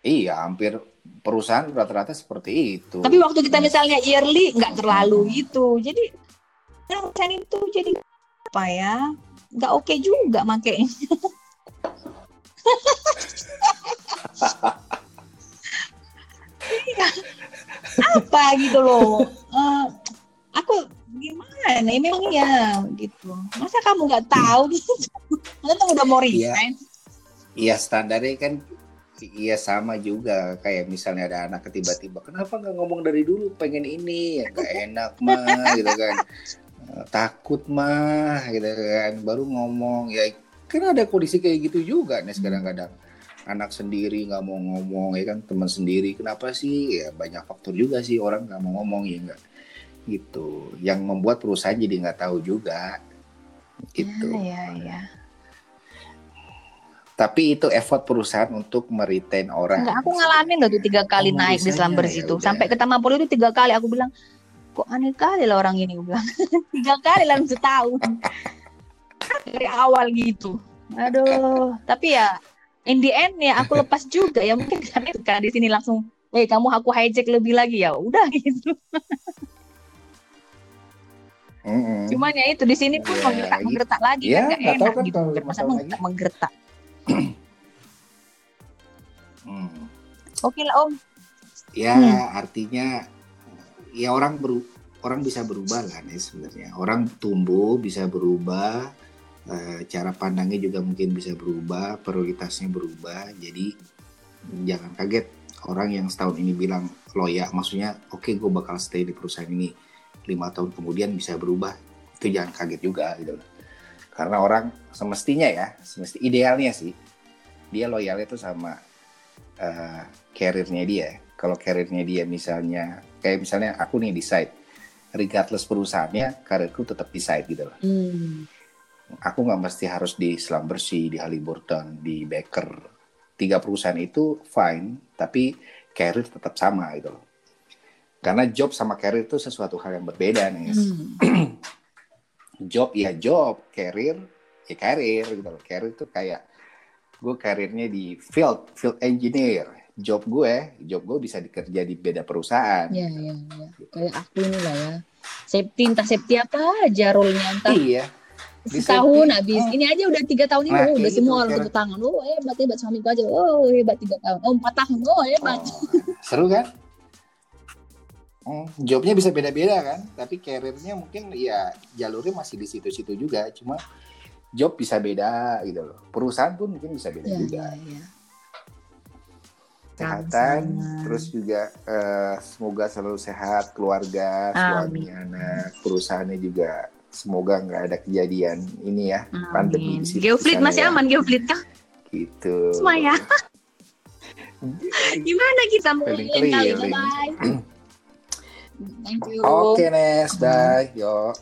iya, hampir perusahaan rata-rata seperti itu. Tapi waktu kita misalnya yearly nggak terlalu gitu. Jadi perusahaan itu jadi apa ya nggak oke juga makanya. apa gitu loh? Eh, aku gimana ini memang iya gitu. Masa kamu nggak tahu? Gitu masa udah mau Iya. resign? Iya standarnya kan iya sama juga. Kayak misalnya ada anak tiba-tiba kenapa nggak ngomong dari dulu? Pengen ini ya nggak enak mah gitu kan. Eh, takut mah gitu kan. Baru ngomong ya kan ada kondisi kayak gitu juga nih kadang-kadang anak sendiri nggak mau ngomong ya kan teman sendiri kenapa sih ya banyak faktor juga sih orang nggak mau ngomong ya enggak gitu yang membuat perusahaan jadi nggak tahu juga gitu ya ya tapi itu effort perusahaan untuk meretain orang Enggak, aku ngalamin loh tuh tiga kali Oh, naik di Slumbers ya itu. udah. Sampai ke Taman Poli itu tiga kali. Aku bilang, kok aneh kali lah orang ini. Aku bilang, tiga kali dalam setahun. Dari awal gitu. Aduh, tapi ya in the end ya aku lepas juga ya mungkin karena itu kan di sini langsung, eh kamu aku hijack lebih lagi ya udah gitu. Mm-mm. Cuman ya itu di sini pun Ya, menggertak gitu. menggertak lagi Ya, kan tahu enak kan gitu. Masa menggertak menggertak. Hmm. Oke lah om. Ya Hmm. artinya ya orang beru orang bisa berubah lah nih sebenarnya. Orang tumbuh bisa berubah, eh, cara pandangnya juga mungkin bisa berubah, prioritasnya berubah. Jadi jangan kaget orang yang setahun ini bilang loya, maksudnya oke gue bakal stay di perusahaan ini lima tahun kemudian bisa berubah. Itu jangan kaget juga gitu. Karena orang semestinya ya, semesti idealnya sih dia loyalnya itu sama eh, karirnya dia. Kalau karirnya dia misalnya kayak misalnya aku nih decide regardless perusahaannya karirku tetap decide gitu loh. Hmm. Aku nggak mesti harus di Selam Bersih, di Halliburton, di Baker. Tiga perusahaan itu fine, tapi karir tetap sama gitu loh. Karena job sama karir itu sesuatu hal yang berbeda nih. Hmm. Job ya job, karir ya karir gitu loh. Karir itu kayak gue karirnya di field, field engineer. Job gue, job gue bisa dikerja di beda perusahaan. Ya, ya, ya. Kayak aku ini lah ya. Safety, entah safety apa aja role-nya. Entah Iya, setahun habis. Hmm. Ini aja udah tiga tahun ini. Nah, oh, udah gitu, semua orang tepuk tangan. Oh, hebat, hebat. Suamiku aja. Oh, hebat tiga tahun. Oh, empat tahun. Oh, hebat. Oh, seru kan? Hmm, jobnya bisa beda-beda kan, tapi karirnya mungkin ya jalurnya masih di situ-situ juga, cuma job bisa beda gitu loh. Perusahaan pun mungkin bisa beda Ya, juga. ya, ya. Kesehatan, terus juga eh, semoga selalu sehat keluarga, suami, anak, perusahaannya juga semoga nggak ada kejadian ini ya pandemi Amin. di situ. Geofleet di masih ya. aman Geofleet kah? Gitu. Semuanya. Gimana kita mau kali? Bye bye. Thank you. Oke Nes, bye. Yo.